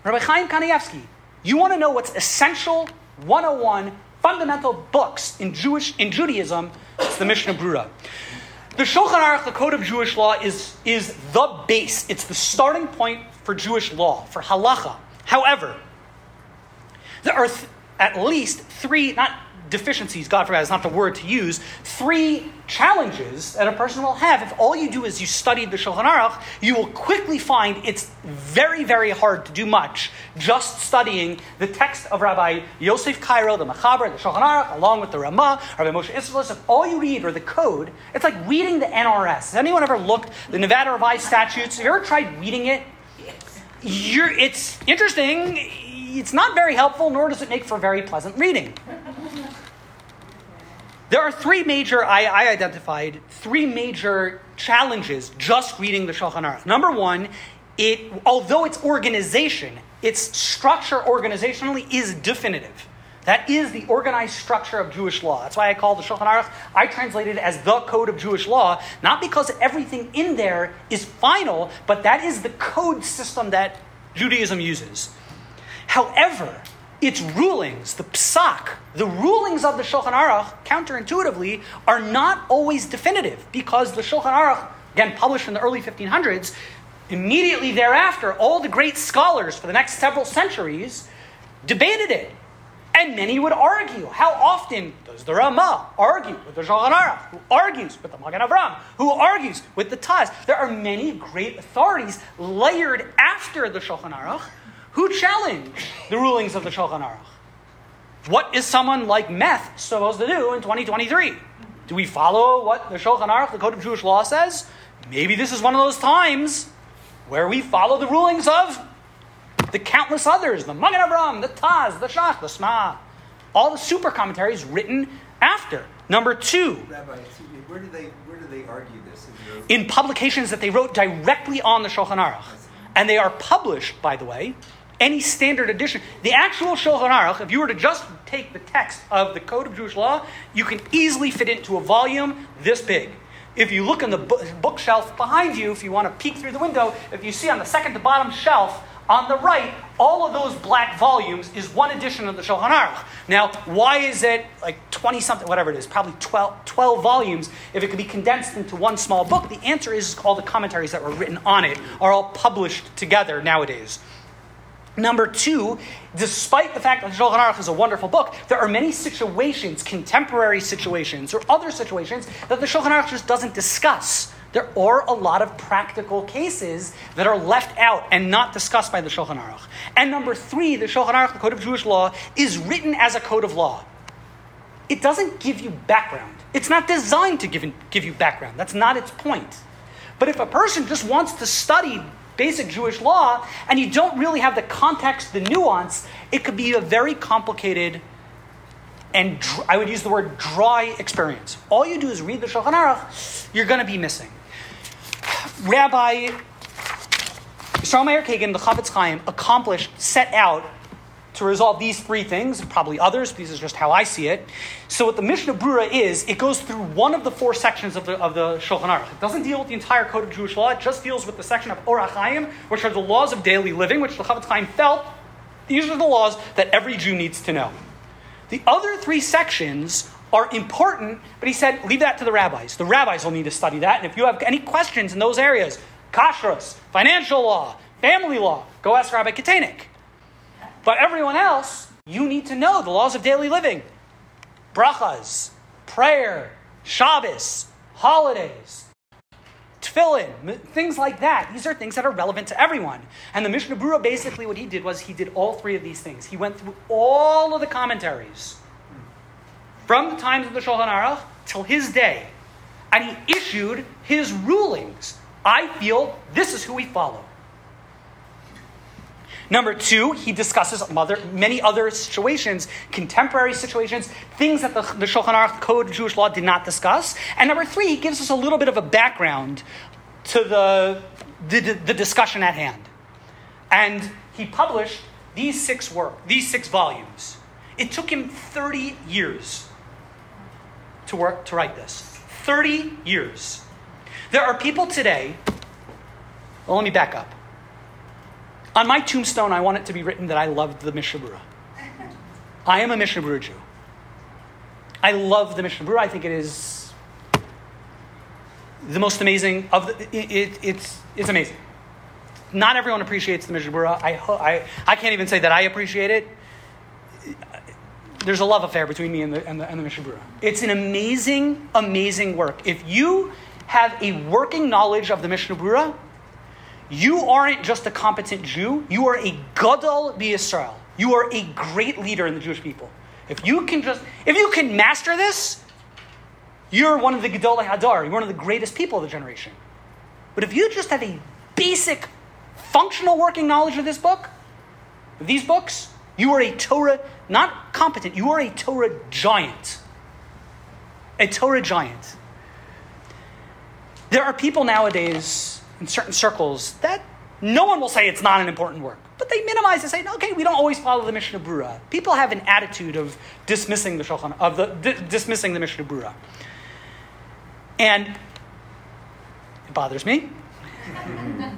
Rabbi Chaim Kanievsky, you want to know what's essential 101 fundamental books in Jewish in Judaism, it's the Mishnah Brura. The Shulchan Aruch, the Code of Jewish Law, is, is the base. It's the starting point for Jewish law, for halacha. However, there are th- at least three, not deficiencies, God forbid, is not the word to use, three challenges that a person will have if all you do is you study the Shulchan Aruch, you will quickly find it's very, very hard to do much just studying the text of Rabbi Yosef Karo, the Mechaber, the Shulchan Aruch, along with the Ramah, Rabbi Moshe Isserles. If all you read or the code, it's like reading the NRS. Has anyone ever looked the Nevada Revised Statutes? Have you ever tried reading it? You're, it's interesting. It's not very helpful, nor does it make for very pleasant reading. There are three major, I, I, identified three major challenges just reading the Shulchan Aruch. Number one, it, although its organization, its structure organizationally is definitive. That is the organized structure of Jewish law. That's why I call the Shulchan Aruch, I translate it as the code of Jewish law, not because everything in there is final, but that is the code system that Judaism uses. However, its rulings, the psak, the rulings of the Shulchan Aruch, counterintuitively, are not always definitive because the Shulchan Aruch, again published in the early 1500s, immediately thereafter, all the great scholars for the next several centuries debated it. And many would argue. How often does the Ramah argue with the Shulchan Aruch, who argues with the Magen Avram, who argues with the Taz? There are many great authorities layered after the Shulchan Aruch who challenge the rulings of the Shulchan Aruch? What is someone like Meth supposed to do in 2023? Do we follow what the Shulchan Aruch, the Code of Jewish Law, says? Maybe this is one of those times where we follow the rulings of the countless others, the Magen Avram, the Taz, the Shach, the Sma, all the super commentaries written after. Number two, Rabbi, where do they where do they argue this? In, in publications that they wrote directly on the Shulchan Aruch, and they are published, by the way, any standard edition. The actual Shulchan Aruch, if you were to just take the text of the Code of Jewish Law, you can easily fit into a volume this big. If you look on the bookshelf behind you, if you want to peek through the window, if you see on the second to bottom shelf on the right, all of those black volumes is one edition of the Shulchan Aruch. Now, why is it like 20 something, whatever it is, probably 12, 12 volumes, if it could be condensed into one small book? The answer is all the commentaries that were written on it are all published together nowadays. Number two, despite the fact that the Shulchan Aruch is a wonderful book, there are many situations, contemporary situations, or other situations that the Shulchan Aruch just doesn't discuss. There are a lot of practical cases that are left out and not discussed by the Shulchan Aruch. And number three, the Shulchan Aruch, the Code of Jewish Law, is written as a code of law. It doesn't give you background. It's not designed to give, give you background. That's not its point. But if a person just wants to study basic Jewish law and you don't really have the context, the nuance, it could be a very complicated and dr- I would use the word dry experience. All you do is read the Shulchan Aruch, you're going to be missing. Rabbi Yisrael Meir Kagan, the Chafetz Chaim, accomplished, set out to resolve these three things, probably others, this is just how I see it. So, what the Mishnah Brura is, it goes through one of the four sections of the, of the Shulchan Aruch. It doesn't deal with the entire code of Jewish law, it just deals with the section of Orach Chaim, which are the laws of daily living, which the Chofetz Chaim felt these are the laws that every Jew needs to know. The other three sections are important, but he said, leave that to the rabbis. The rabbis will need to study that. And if you have any questions in those areas, kashrus, financial law, family law, go ask Rabbi Katenik. But everyone else, you need to know the laws of daily living brachas, prayer, Shabbos, holidays, tefillin, things like that. These are things that are relevant to everyone. And the Mishnah Brura basically what he did was he did all three of these things. He went through all of the commentaries from the times of the Shulchan Aruch till his day, and he issued his rulings. I feel this is who we follow. Number two, he discusses mother, many other situations, contemporary situations, things that the, the Shulchan Aruch Code of Jewish Law did not discuss. And number three, he gives us a little bit of a background to the, the, the discussion at hand. And he published these six work, these six volumes. It took him 30 years to work to write this. 30 years. There are people today. Well, let me back up. On my tombstone, I want it to be written that I loved the Mishnah Brura. I am a Mishnah Brura Jew. I love the Mishnah Brura. I think it is the most amazing of the. It, it, it's it's amazing. Not everyone appreciates the Mishnah Brura. I, I I can't even say that I appreciate it. There's a love affair between me and the and the, and the Mishnah Brura. It's an amazing, amazing work. If you have a working knowledge of the Mishnah Brura, you aren't just a competent Jew, you are a Gadol B'Yisrael. You are a great leader in the Jewish people. If you can just, if you can master this, you're one of the Gadol Hador. You're one of the greatest people of the generation. But if you just have a basic, functional working knowledge of this book, these books, you are a Torah, not competent, you are a Torah giant. A Torah giant. There are people nowadays in certain circles that no one will say it's not an important work, but they minimize and say, okay, we don't always follow the Mishnah Brura. People have an attitude of dismissing the Shulchan, of the di- dismissing the Mishnah Brura, and it bothers me.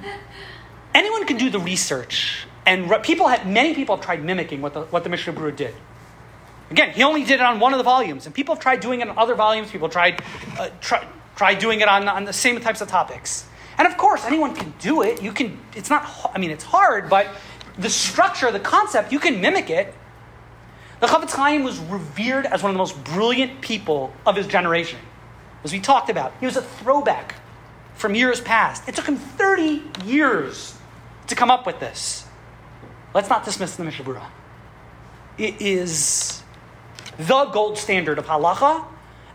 Anyone can do the research, and re- people have many people have tried mimicking what the what the Mishnah Brura did. Again, he only did it on one of the volumes, and people have tried doing it on other volumes. People tried uh, try, try doing it on, on the same types of topics. And of course, anyone can do it. You can, it's not, I mean, it's hard, but the structure, the concept, you can mimic it. The Chofetz Chaim was revered as one of the most brilliant people of his generation. As we talked about, he was a throwback from years past. It took him 30 years to come up with this. Let's not dismiss the Mishnah Brura. It is the gold standard of halacha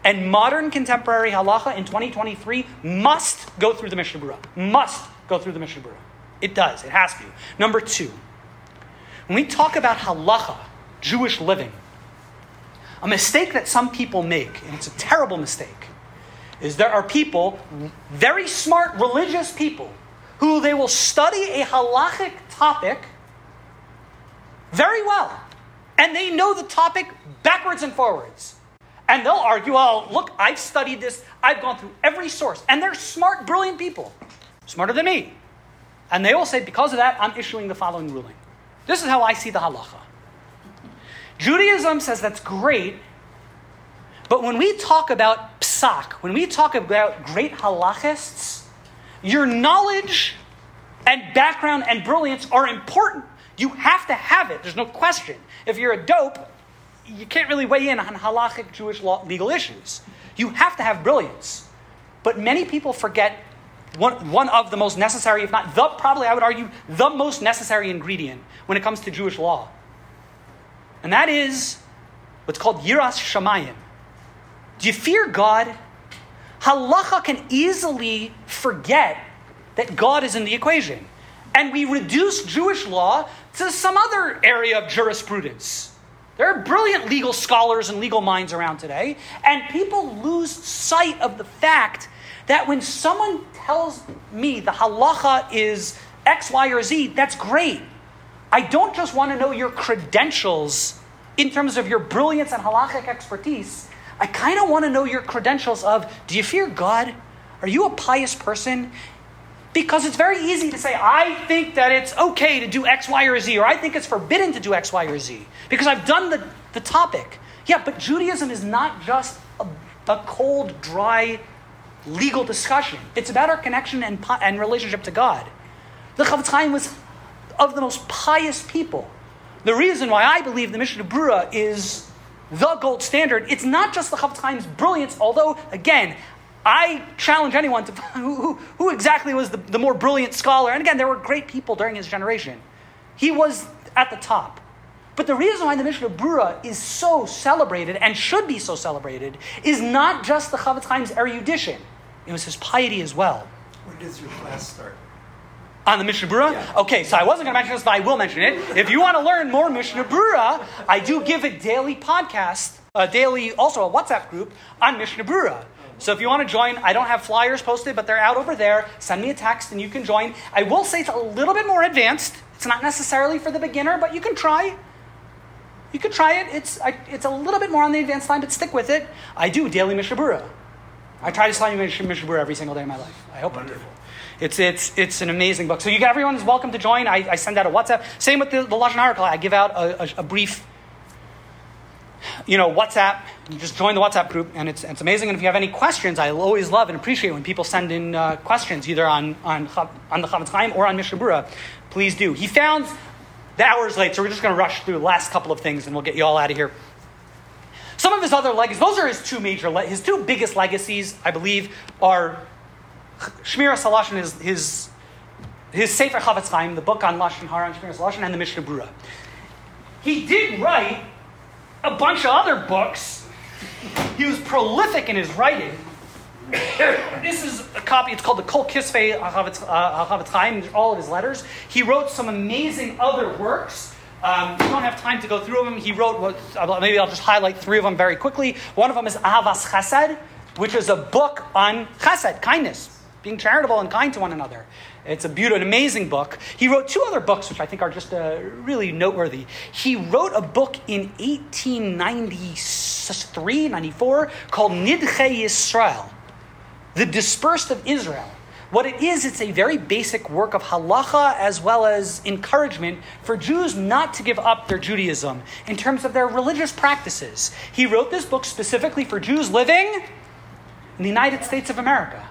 and modern contemporary halacha in 2023 must go through the Mishnah Brura. Must go through the Mishnah Brura. It does. It has to. Number two, when we talk about halacha, Jewish living, a mistake that some people make, and it's a terrible mistake, is there are people, very smart religious people, who they will study a halachic topic very well. And they know the topic backwards and forwards. And they'll argue, well, look, I've studied this, I've gone through every source. And they're smart, brilliant people, smarter than me. And they will say, because of that, I'm issuing the following ruling. This is how I see the halacha. Judaism says that's great, but when we talk about psak, when we talk about great halachists, your knowledge and background and brilliance are important. You have to have it, there's no question. If you're a dope, you can't really weigh in on halachic Jewish law, legal issues. You have to have brilliance. But many people forget one, one of the most necessary, if not the, probably I would argue, the most necessary ingredient when it comes to Jewish law. And that is what's called Yiras Shamayim. Do you fear God? Halacha can easily forget that God is in the equation. And we reduce Jewish law to some other area of jurisprudence. There are brilliant legal scholars and legal minds around today, and people lose sight of the fact that when someone tells me the halacha is X, Y, or Z, that's great. I don't just want to know your credentials in terms of your brilliance and halachic expertise. I kind of want to know your credentials of do you fear God? Are you a pious person? Because it's very easy to say, I think that it's okay to do X, Y, or Z, or I think it's forbidden to do X, Y, or Z, because I've done the, the topic. Yeah, but Judaism is not just a, a cold, dry, legal discussion. It's about our connection and, and relationship to God. The Chofetz Chaim was of the most pious people. The reason why I believe the Mishnah Brura is the gold standard, it's not just the Chofetz Chaim's brilliance, although, again, I challenge anyone to who, who, who exactly was the, the more brilliant scholar. And again, there were great people during his generation. He was at the top. But the reason why the Mishnah Brura is so celebrated and should be so celebrated is not just the Chofetz Chaim's erudition, it was his piety as well. When does your class start? On the Mishnah Brura? Yeah. Okay, so I wasn't going to mention this, but I will mention it. If you want to learn more Mishnah Brura, I do give a daily podcast, a daily, also a WhatsApp group on Mishnah Brura. So if you want to join, I don't have flyers posted, but they're out over there. Send me a text and you can join. I will say it's a little bit more advanced. It's not necessarily for the beginner, but you can try. You could try it. It's, I, it's a little bit more on the advanced line, but stick with it. I do daily Mishnah Brura. I try to study Brura every single day of my life. I hope I do. It's, it's, it's an amazing book. So you, everyone's welcome to join. I, I send out a WhatsApp. Same with the, the Lashon article. I give out a, a, a brief, you know, WhatsApp. You just join the WhatsApp group, and it's, it's amazing. And if you have any questions, I always love and appreciate when people send in uh, questions, either on, on, on the Chofetz Chaim or on Mishnah Brura. Please do. He found the hours late, so we're just going to rush through the last couple of things, and we'll get you all out of here. Some of his other legacies, those are his two major, le- his two biggest legacies, I believe, are Shmiras Halashon is his, his Sefer Chafetz Chaim, the book on Lashon Hara and Shmira and the Mishnah Brura. He did write a bunch of other books. He was prolific in his writing. this is a copy, it's called the Kol Kisvei HaChafetz Chaim, all of his letters. He wrote some amazing other works. Um, we don't have time to go through them. He wrote, what, uh, maybe I'll just highlight three of them very quickly. One of them is Ahavas Chesed, which is a book on chesed, kindness, being charitable and kind to one another. It's a beautiful, an amazing book. He wrote two other books, which I think are just uh, really noteworthy. He wrote a book in 1893, 94, called Nidche Yisrael, The Dispersed of Israel. What it is, it's a very basic work of halacha as well as encouragement for Jews not to give up their Judaism in terms of their religious practices. He wrote this book specifically for Jews living in the United States of America.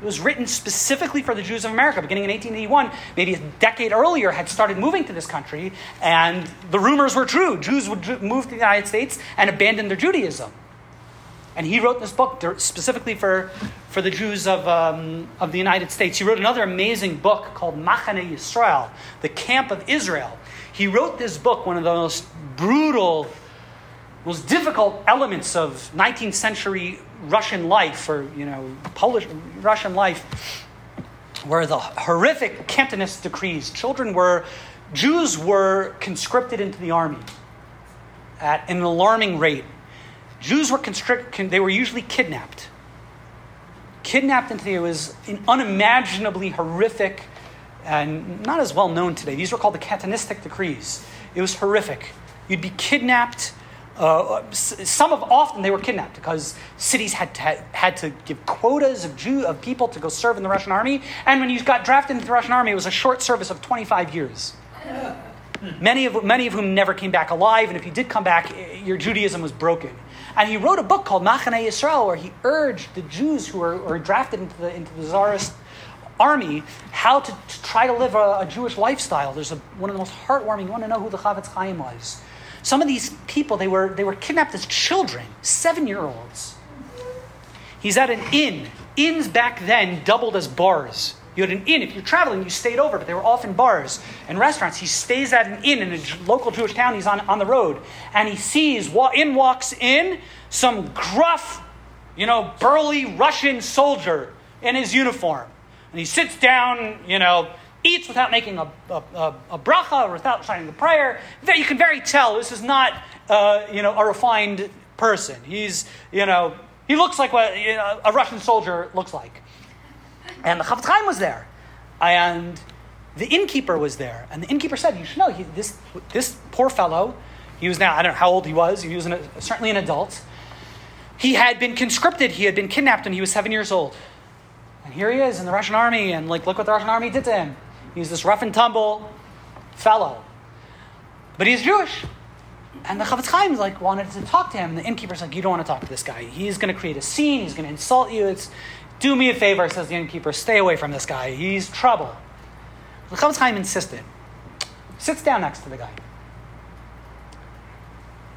It was written specifically for the Jews of America, beginning in 1881, maybe a decade earlier, had started moving to this country, and the rumors were true. Jews would move to the United States and abandon their Judaism. And he wrote this book specifically for, for the Jews of, um, of the United States. He wrote another amazing book called Machane Yisrael, The Camp of Israel. He wrote this book, one of the most brutal, most difficult elements of 19th century Russian life, or you know, Polish Russian life, were the horrific Cantonist decrees. Children were, Jews were conscripted into the army at an alarming rate. Jews were constrict, they were usually kidnapped. Kidnapped into the, it was an unimaginably horrific and not as well known today. These were called the Cantonistic decrees. It was horrific. You'd be kidnapped. Uh, some of often they were kidnapped because cities had to, had to give quotas of Jew of people to go serve in the Russian army. And when you got drafted into the Russian army, it was a short service of 25 years. Many of, many of whom never came back alive, and if you did come back, eh, your Judaism was broken. And he wrote a book called Machane Yisrael, where he urged the Jews who were, were drafted into the, into the Tsarist army how to, to try to live a, a Jewish lifestyle. There's a, one of the most heartwarming, you want to know who the Chafetz Chaim was. Some of these people, they were, they were kidnapped as children, seven year olds. He's at an inn. Inns back then doubled as bars. You had an inn. If you're traveling, you stayed over, but they were often bars and restaurants. He stays at an inn in a local Jewish town. He's on, on the road. And he sees, in walks in some gruff, you know, burly Russian soldier in his uniform. And he sits down, you know, eats without making a, a, a, a bracha or without signing the prayer. You can very tell this is not, uh, you know, a refined person. He's, you know, he looks like what you know, a Russian soldier looks like. And the Chafetz Chaim was there. And the innkeeper was there, and the innkeeper said, "You should know he, this this poor fellow. He was now I don't know how old he was. He was an, certainly an adult. He had been conscripted. He had been kidnapped when he was seven years old, and here he is in the Russian army. And like, look what the Russian army did to him. He's this rough and tumble fellow, but he's Jewish." And the Chafetz Chaim like wanted to talk to him. And the innkeeper's like, "You don't want to talk to this guy. He's going to create a scene. He's going to insult you. It's do me a favor," says the innkeeper. "Stay away from this guy. He's trouble." The Chafetz Chaim insisted. Sits down next to the guy.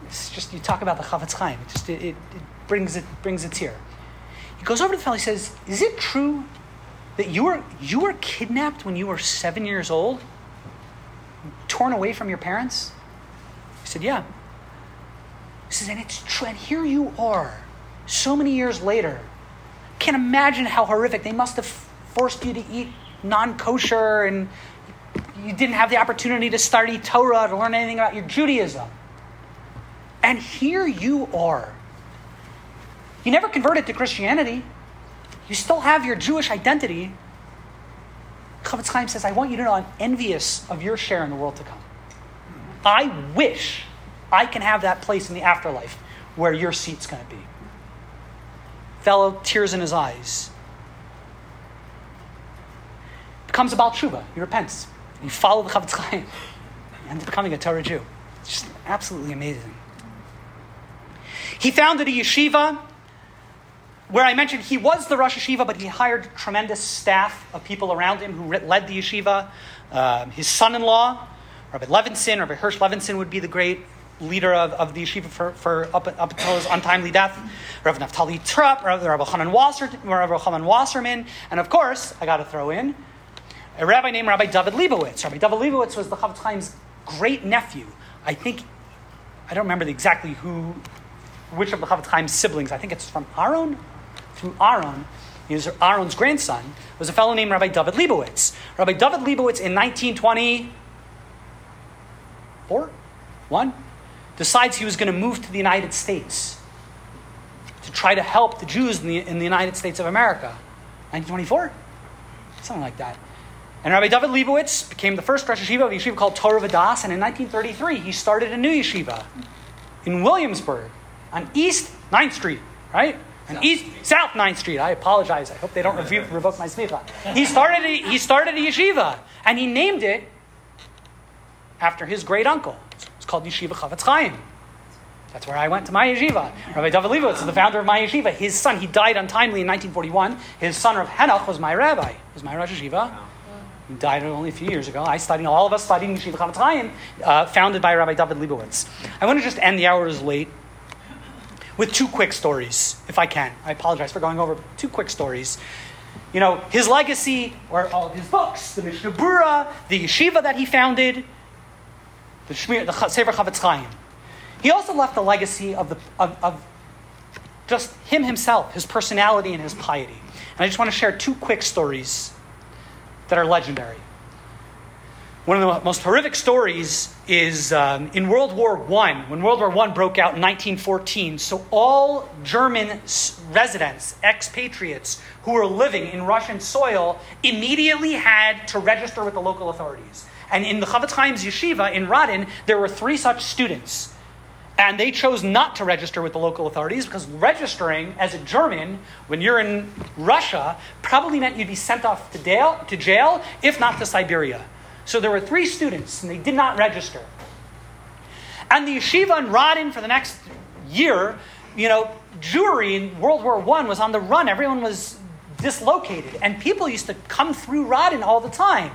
It's just you talk about the Chafetz Chaim. It just it, it, it brings it brings it here. He goes over to the fellow. He says, "Is it true that you were you were kidnapped when you were seven years old, torn away from your parents?" He said, "Yeah." He says, "And it's true. And here you are, so many years later. Can't imagine how horrific they must have forced you to eat non-kosher, and you didn't have the opportunity to study Torah to learn anything about your Judaism." And here you are. You never converted to Christianity. You still have your Jewish identity. Chafetz Chaim says, I want you to know I'm envious of your share in the world to come. I wish I can have that place in the afterlife where your seat's going to be. Fellow, tears in his eyes. Becomes a Baal Tshuva. He repents. You follow the Chafetz Chaim. He ends up becoming a Torah Jew. It's just absolutely amazing. He founded a yeshiva where I mentioned he was the Rosh Yeshiva, but he hired tremendous staff of people around him who led the yeshiva. Uh, his son in law, Rabbi Levinson, Rabbi Hirsch Levinson, would be the great leader of, of the yeshiva for, for up, up until his untimely death. Rabbi Naftali Trop, Rabbi, Rabbi Hanan Wasser, Rabbi Wasserman, and of course, I got to throw in a rabbi named Rabbi David Leibowitz. Rabbi David Leibowitz was the Chafetz Chaim's great nephew. I think, I don't remember exactly who which of the Chafetz Chaim's siblings, I think it's from Aaron, through Aaron, he was Aaron's grandson, was a fellow named Rabbi David Leibowitz. Rabbi David Leibowitz in 1924, one, decides he was going to move to the United States to try to help the Jews in the, in the United States of America. 1924? Something like that. And Rabbi David Leibowitz became the first Rosh Yeshiva of a yeshiva called Torah Vodaas, and in 1933 he started a new yeshiva in Williamsburg on East 9th Street, right? South East South 9th Street. I apologize. I hope they don't revoke, my smicha. He started, a, he started a yeshiva, and he named it after his great uncle. It's called Yeshiva Chafetz Chaim. That's where I went to my yeshiva. Rabbi David Leibowitz is the founder of my yeshiva. His son, he died untimely in 1941. His son, Rav Henoch, was my rabbi, was my Rosh Yeshiva. He died only a few years ago. I studied, all of us studied Yeshiva Chafetz Chaim, uh, founded by Rabbi David Leibowitz. I want to just end the hour is late with two quick stories, if I can. I apologize for going over two quick stories. You know, his legacy, or all of his books, the Mishnah Berurah, the yeshiva that he founded, the, Shmir, the Sefer Chafetz Chaim. He also left a legacy of, the, of, of just him himself, his personality, and his piety. And I just want to share two quick stories that are legendary. One of the most horrific stories is um, in World War I, when World War I broke out in 1914. So, all German residents, expatriates who were living in Russian soil, immediately had to register with the local authorities. And in the Chafetz Chaim's yeshiva in Radin, there were three such students. And they chose not to register with the local authorities because registering as a German when you're in Russia probably meant you'd be sent off to jail, to jail if not to Siberia. So there were three students, and they did not register. And the yeshiva in Radin for the next year, you know, Jewry in World War I was on the run. Everyone was dislocated, and people used to come through Radin all the time.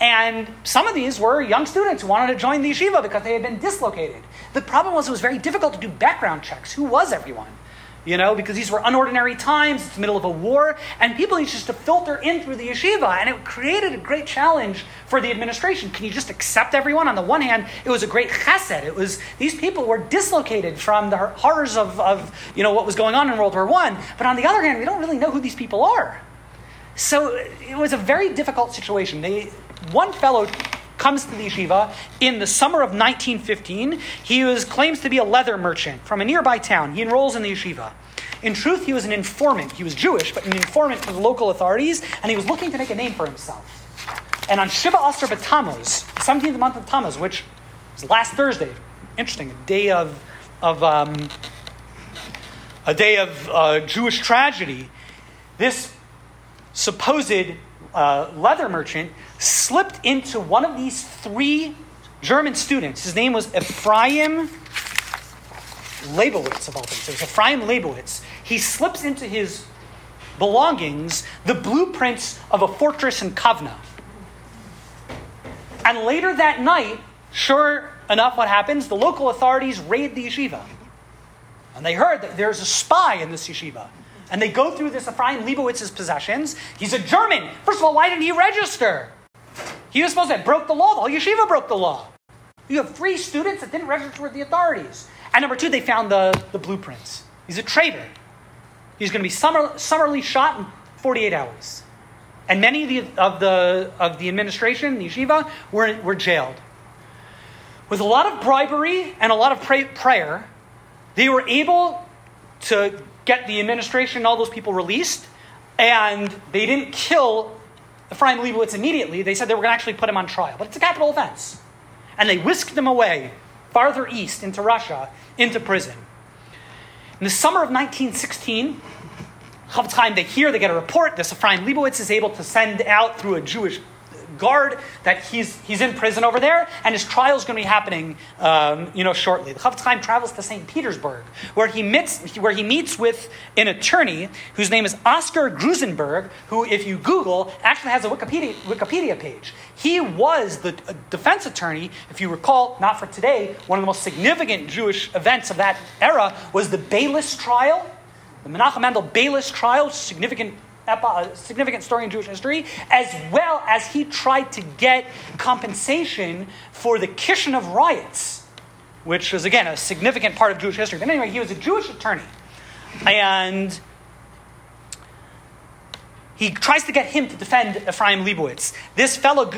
And some of these were young students who wanted to join the yeshiva because they had been dislocated. The problem was it was very difficult to do background checks. Who was everyone? You know, because these were unordinary times, it's the middle of a war, and people used just to filter in through the yeshiva, and it created a great challenge for the administration. Can you just accept everyone? On the one hand, it was a great chesed. It was these people were dislocated from the horrors of, of you know what was going on in World War One, but on the other hand, we don't really know who these people are. So it was a very difficult situation. They, one fellow comes to the yeshiva in the summer of 1915. He was, claims to be a leather merchant from a nearby town. He enrolls in the yeshiva. In truth, he was an informant. He was Jewish, but an informant for the local authorities, and he was looking to make a name for himself. And on Shiva Asar B'Tammuz, 17th month of Tammuz, which was last Thursday, interesting, a day of, of um, a day of uh, Jewish tragedy, this supposed uh, leather merchant slipped into one of these three German students. His name was Ephraim Leibowitz, of all things. It was Ephraim Leibowitz. He slips into his belongings the blueprints of a fortress in Kovna. And later that night, sure enough, what happens? The local authorities raid the yeshiva. And they heard that there's a spy in this yeshiva. And they go through this Ephraim Leibowitz's possessions. He's a German. First of all, why didn't he register? He was supposed to have broke the law. The whole yeshiva broke the law. You have three students that didn't register with the authorities. And number two, they found the, the blueprints. He's a traitor. He's going to be summarily shot in 48 hours. And many of the, of the, of the administration, the yeshiva, were, were jailed. With a lot of bribery and a lot of pray, prayer, they were able to get the administration and all those people released, and they didn't kill Ephraim Leibowitz immediately. They said they were going to actually put him on trial. But it's a capital offense. And they whisked him away farther east into Russia, into prison. In the summer of 1916, Chofetz Chaim, they hear, they get a report. This Ephraim Leibowitz is able to send out through a Jewish guard that he's, he's in prison over there, and his trial is going to be happening, um, you know, shortly. The Chofetz Chaim travels to St. Petersburg, where he meets, where he meets with an attorney whose name is Oscar Grusenberg, who, if you Google, actually has a Wikipedia, Wikipedia page. He was the defense attorney, if you recall, not for today, one of the most significant Jewish events of that era was the Beilis trial, the Menachem Mendel Beilis trial, significant a significant story in Jewish history, as well as he tried to get compensation for the Kishinev riots, which was, again, a significant part of Jewish history. But anyway, he was a Jewish attorney. And he tries to get him to defend Ephraim Leibowitz. This fellow,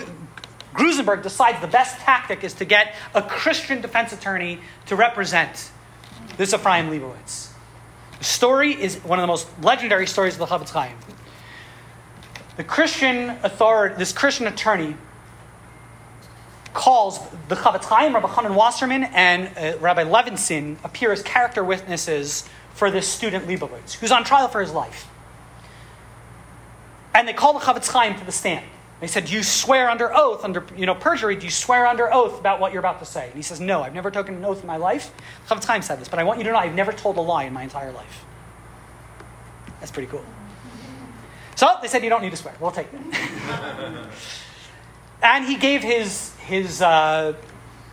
Grusenberg, decides the best tactic is to get a Christian defense attorney to represent this Ephraim Leibowitz. The story is one of the most legendary stories of the Chofetz Chaim. The Christian authority, this Christian attorney, calls the Chofetz Chaim, Rabbi Chanan Wasserman, and uh, Rabbi Levinson appear as character witnesses for this student Leibowitz, who's on trial for his life. And they call the Chofetz Chaim to the stand. They said, "Do you swear under oath, under you know perjury? Do you swear under oath about what you're about to say?" And he says, "No, I've never taken an oath in my life." Chofetz Chaim said this, but I want you to know I've never told a lie in my entire life. That's pretty cool. So they said, You don't need to swear. We'll take that. and he gave his, his uh,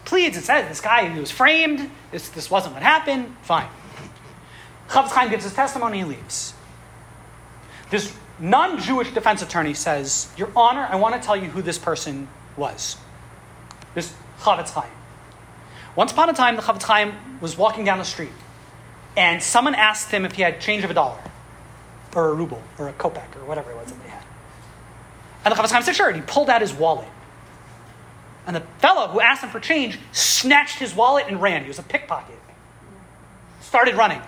pleads. It says this guy he was framed. This, this wasn't what happened. Fine. Chofetz Chaim gives his testimony and leaves. This non Jewish defense attorney says, Your Honor, I want to tell you who this person was. This Chofetz Chaim. Once upon a time, the Chofetz Chaim was walking down the street, and someone asked him if he had change of a dollar or a ruble or a kopeck or whatever it was that they had. And the Chofetz Chaim said, sure. And he pulled out his wallet. And the fellow who asked him for change snatched his wallet and ran. He was a pickpocket. Started running.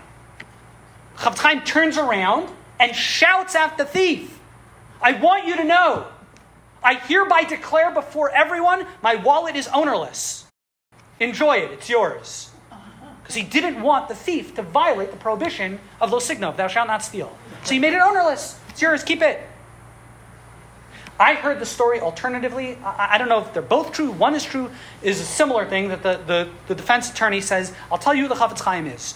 Chofetz Chaim turns around and shouts at the thief, I want you to know, I hereby declare before everyone, my wallet is ownerless. Enjoy it, it's yours. Uh-huh. Because he didn't want the thief to violate the prohibition of lo signov, thou shalt not steal. So you made it ownerless. It's yours. Keep it. I heard the story alternatively. I, I, don't know if they're both true. One is true, is a similar thing that the, the, the defense attorney says, I'll tell you who the Chofetz Chaim is.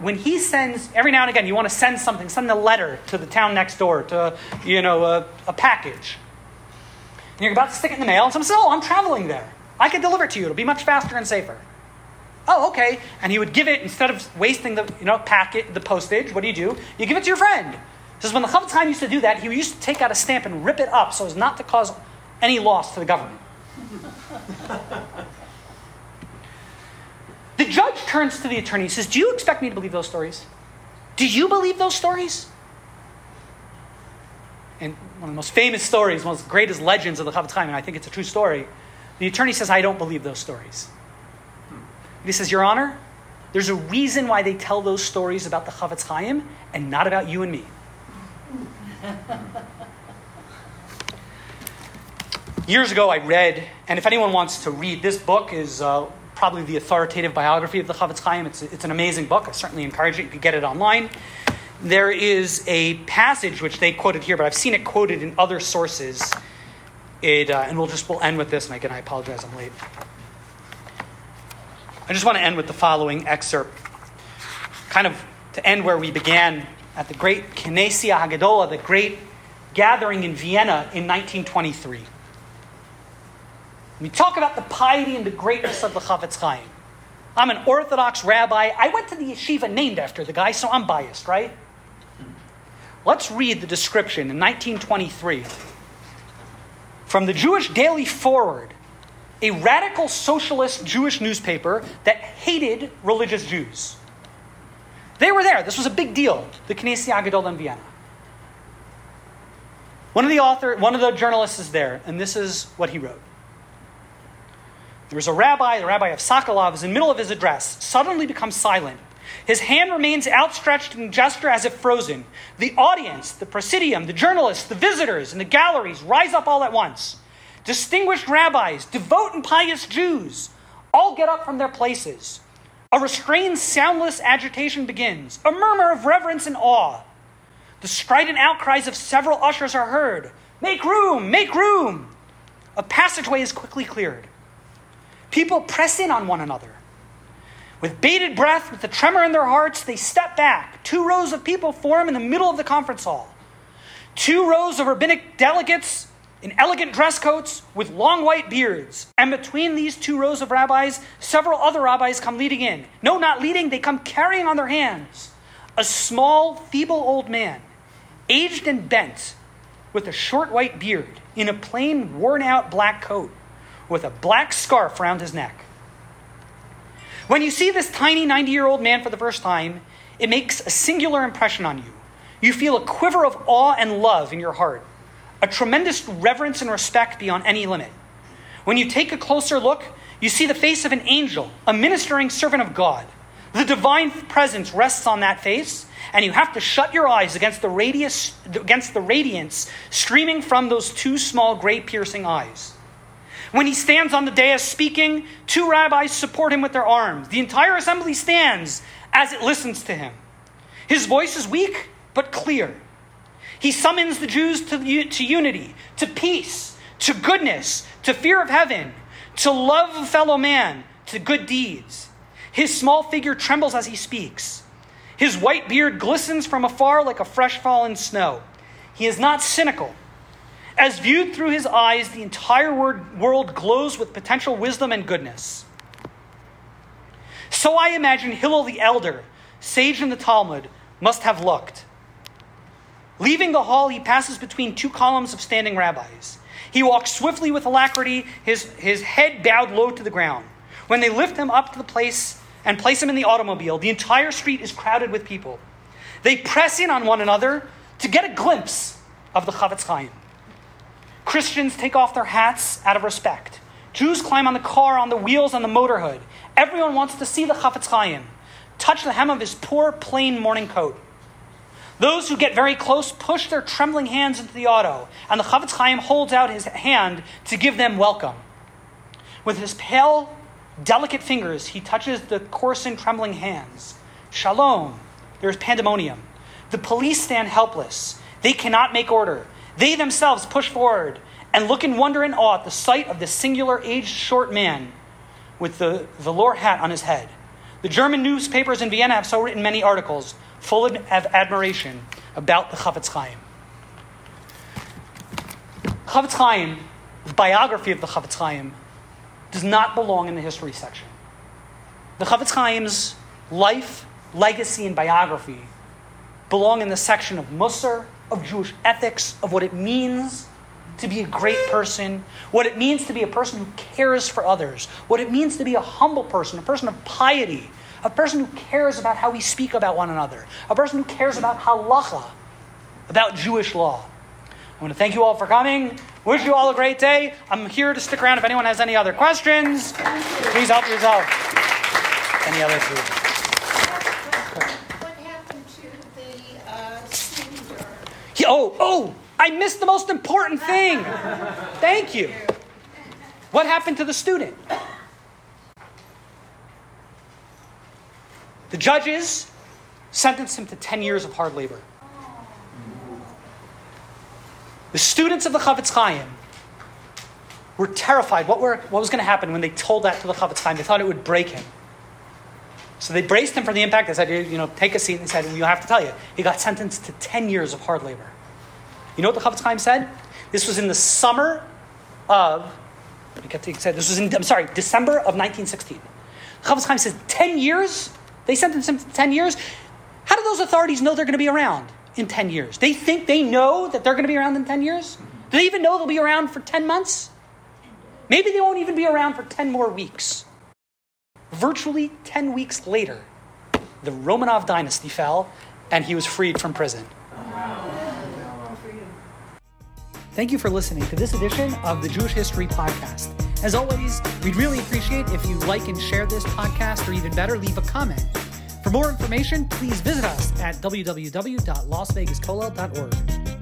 When he sends, every now and again, you want to send something, send a letter to the town next door, to, you know, a, a package. And you're about to stick it in the mail, and someone says, oh, I'm traveling there. I can deliver it to you. It'll be much faster and safer. Oh, okay. And he would give it instead of wasting the you know packet, the postage. What do you do? You give it to your friend. Says when the Chofetz Chaim used to do that, he used to take out a stamp and rip it up so as not to cause any loss to the government. the judge turns to the attorney and says, "Do you expect me to believe those stories? Do you believe those stories?" And one of the most famous stories, one of the greatest legends of the Chofetz Chaim, and I think it's a true story. The attorney says, "I don't believe those stories." He says, Your Honor, there's a reason why they tell those stories about the Chofetz Chaim and not about you and me. Years ago, I read, and if anyone wants to read, this book is uh, probably the authoritative biography of the Chafetz Chaim. It's, it's an amazing book. I certainly encourage it. You can get it online. There is a passage which they quoted here, but I've seen it quoted in other sources. It, uh, and we'll just we'll end with this. And again, I apologize, I'm late. I just want to end with the following excerpt, kind of to end where we began at the great Knessia Hagadola, the great gathering in Vienna in 1923. We talk about the piety and the greatness of the Chafetz Chaim. I'm an Orthodox rabbi. I went to the yeshiva named after the guy, so I'm biased, right? Let's read the description in 1923 from the Jewish Daily Forward, a radical socialist Jewish newspaper that hated religious Jews. They were there. This was a big deal. The Knesset Gadol in Vienna. One of the author, one of the journalists is there, and this is what he wrote. There was a rabbi, the rabbi of Sokolov, is in the middle of his address, suddenly becomes silent. His hand remains outstretched in gesture as if frozen. The audience, the presidium, the journalists, the visitors, and the galleries rise up all at once. Distinguished rabbis, devout and pious Jews, all get up from their places. A restrained, soundless agitation begins, a murmur of reverence and awe. The strident outcries of several ushers are heard Make room! Make room! A passageway is quickly cleared. People press in on one another. With bated breath, with a tremor in their hearts, they step back. Two rows of people form in the middle of the conference hall. Two rows of rabbinic delegates in elegant dress coats with long white beards. And between these two rows of rabbis, several other rabbis come leading in. No, not leading, they come carrying on their hands a small, feeble old man aged and bent, with a short white beard, in a plain, worn out black coat, with a black scarf around his neck. When you see this tiny 90 year old man for the first time, it makes a singular impression on you. You feel a quiver of awe and love in your heart, a tremendous reverence and respect beyond any limit. When you take a closer look, you see the face of an angel, a ministering servant of God. The divine presence rests on that face, and you have to shut your eyes against the radius against the radiance streaming from those two small gray piercing eyes. When he stands on the dais speaking, two rabbis support him with their arms. The entire assembly stands as it listens to him. His voice is weak but clear. He summons the Jews to, to unity, to peace, to goodness, to fear of heaven, to love fellow man, to good deeds. His small figure trembles as he speaks. His white beard glistens from afar like a fresh fallen snow. He is not cynical. As viewed through his eyes, the entire world glows with potential wisdom and goodness. So I imagine Hillel the elder, sage in the Talmud, must have looked. Leaving the hall, he passes between two columns of standing rabbis. He walks swiftly with alacrity, his, his head bowed low to the ground. When they lift him up to the place and place him in the automobile, the entire street is crowded with people. They press in on one another to get a glimpse of the Chafetz Chaim. Christians take off their hats out of respect. Jews climb on the car, on the wheels, on the motor hood. Everyone wants to see the Chafetz Chaim, touch the hem of his poor, plain morning coat. Those who get very close push their trembling hands into the auto, and the Chafetz Chaim holds out his hand to give them welcome. With his pale, delicate fingers, he touches the coarse and trembling hands. Shalom. There's pandemonium. The police stand helpless. They cannot make order. They themselves push forward and look in wonder and awe at the sight of this singular aged short man with the velour hat on his head. The German newspapers in Vienna have so written many articles full of admiration about the Chafetz Chaim. Chafetz Chaim, the biography of the Chafetz Chaim, does not belong in the history section. The Chafetz Chaim's life, legacy, and biography belong in the section of Musar, of Jewish ethics, of what it means to be a great person, what it means to be a person who cares for others, what it means to be a humble person, a person of piety, a person who cares about how we speak about one another, a person who cares about halacha, about Jewish law. I want to thank you all for coming. Wish you all a great day. I'm here to stick around if anyone has any other questions. Please help yourself. Any other food? What happened to the uh. Oh, oh, I missed the most important thing. Thank you. What happened to the student? The judges sentenced him to 10 years of hard labor. The students of the Chafetz Chaim were terrified. What, were, what was going to happen when they told that to the Chafetz Chaim? They thought it would break him. So they braced him for the impact. They said, you know, take a seat. And they said, well, you have to tell you. He got sentenced to 10 years of hard labor. You know what the Chafetz Chaim said? This was in the summer of, I kept said this was in, I'm sorry, December of 1916. Chafetz Chaim says, 10 years? They sentenced him to 10 years? How do those authorities know they're going to be around in 10 years? They think they know that they're going to be around in 10 years? Do they even know they'll be around for 10 months? Maybe they won't even be around for 10 more weeks. Virtually 10 weeks later, the Romanov dynasty fell and he was freed from prison. Thank you for listening to this edition of the Jewish History Podcast. As always, we'd really appreciate if you like and share this podcast, or even better, leave a comment. For more information, please visit us at www.lasvegaskollel.org.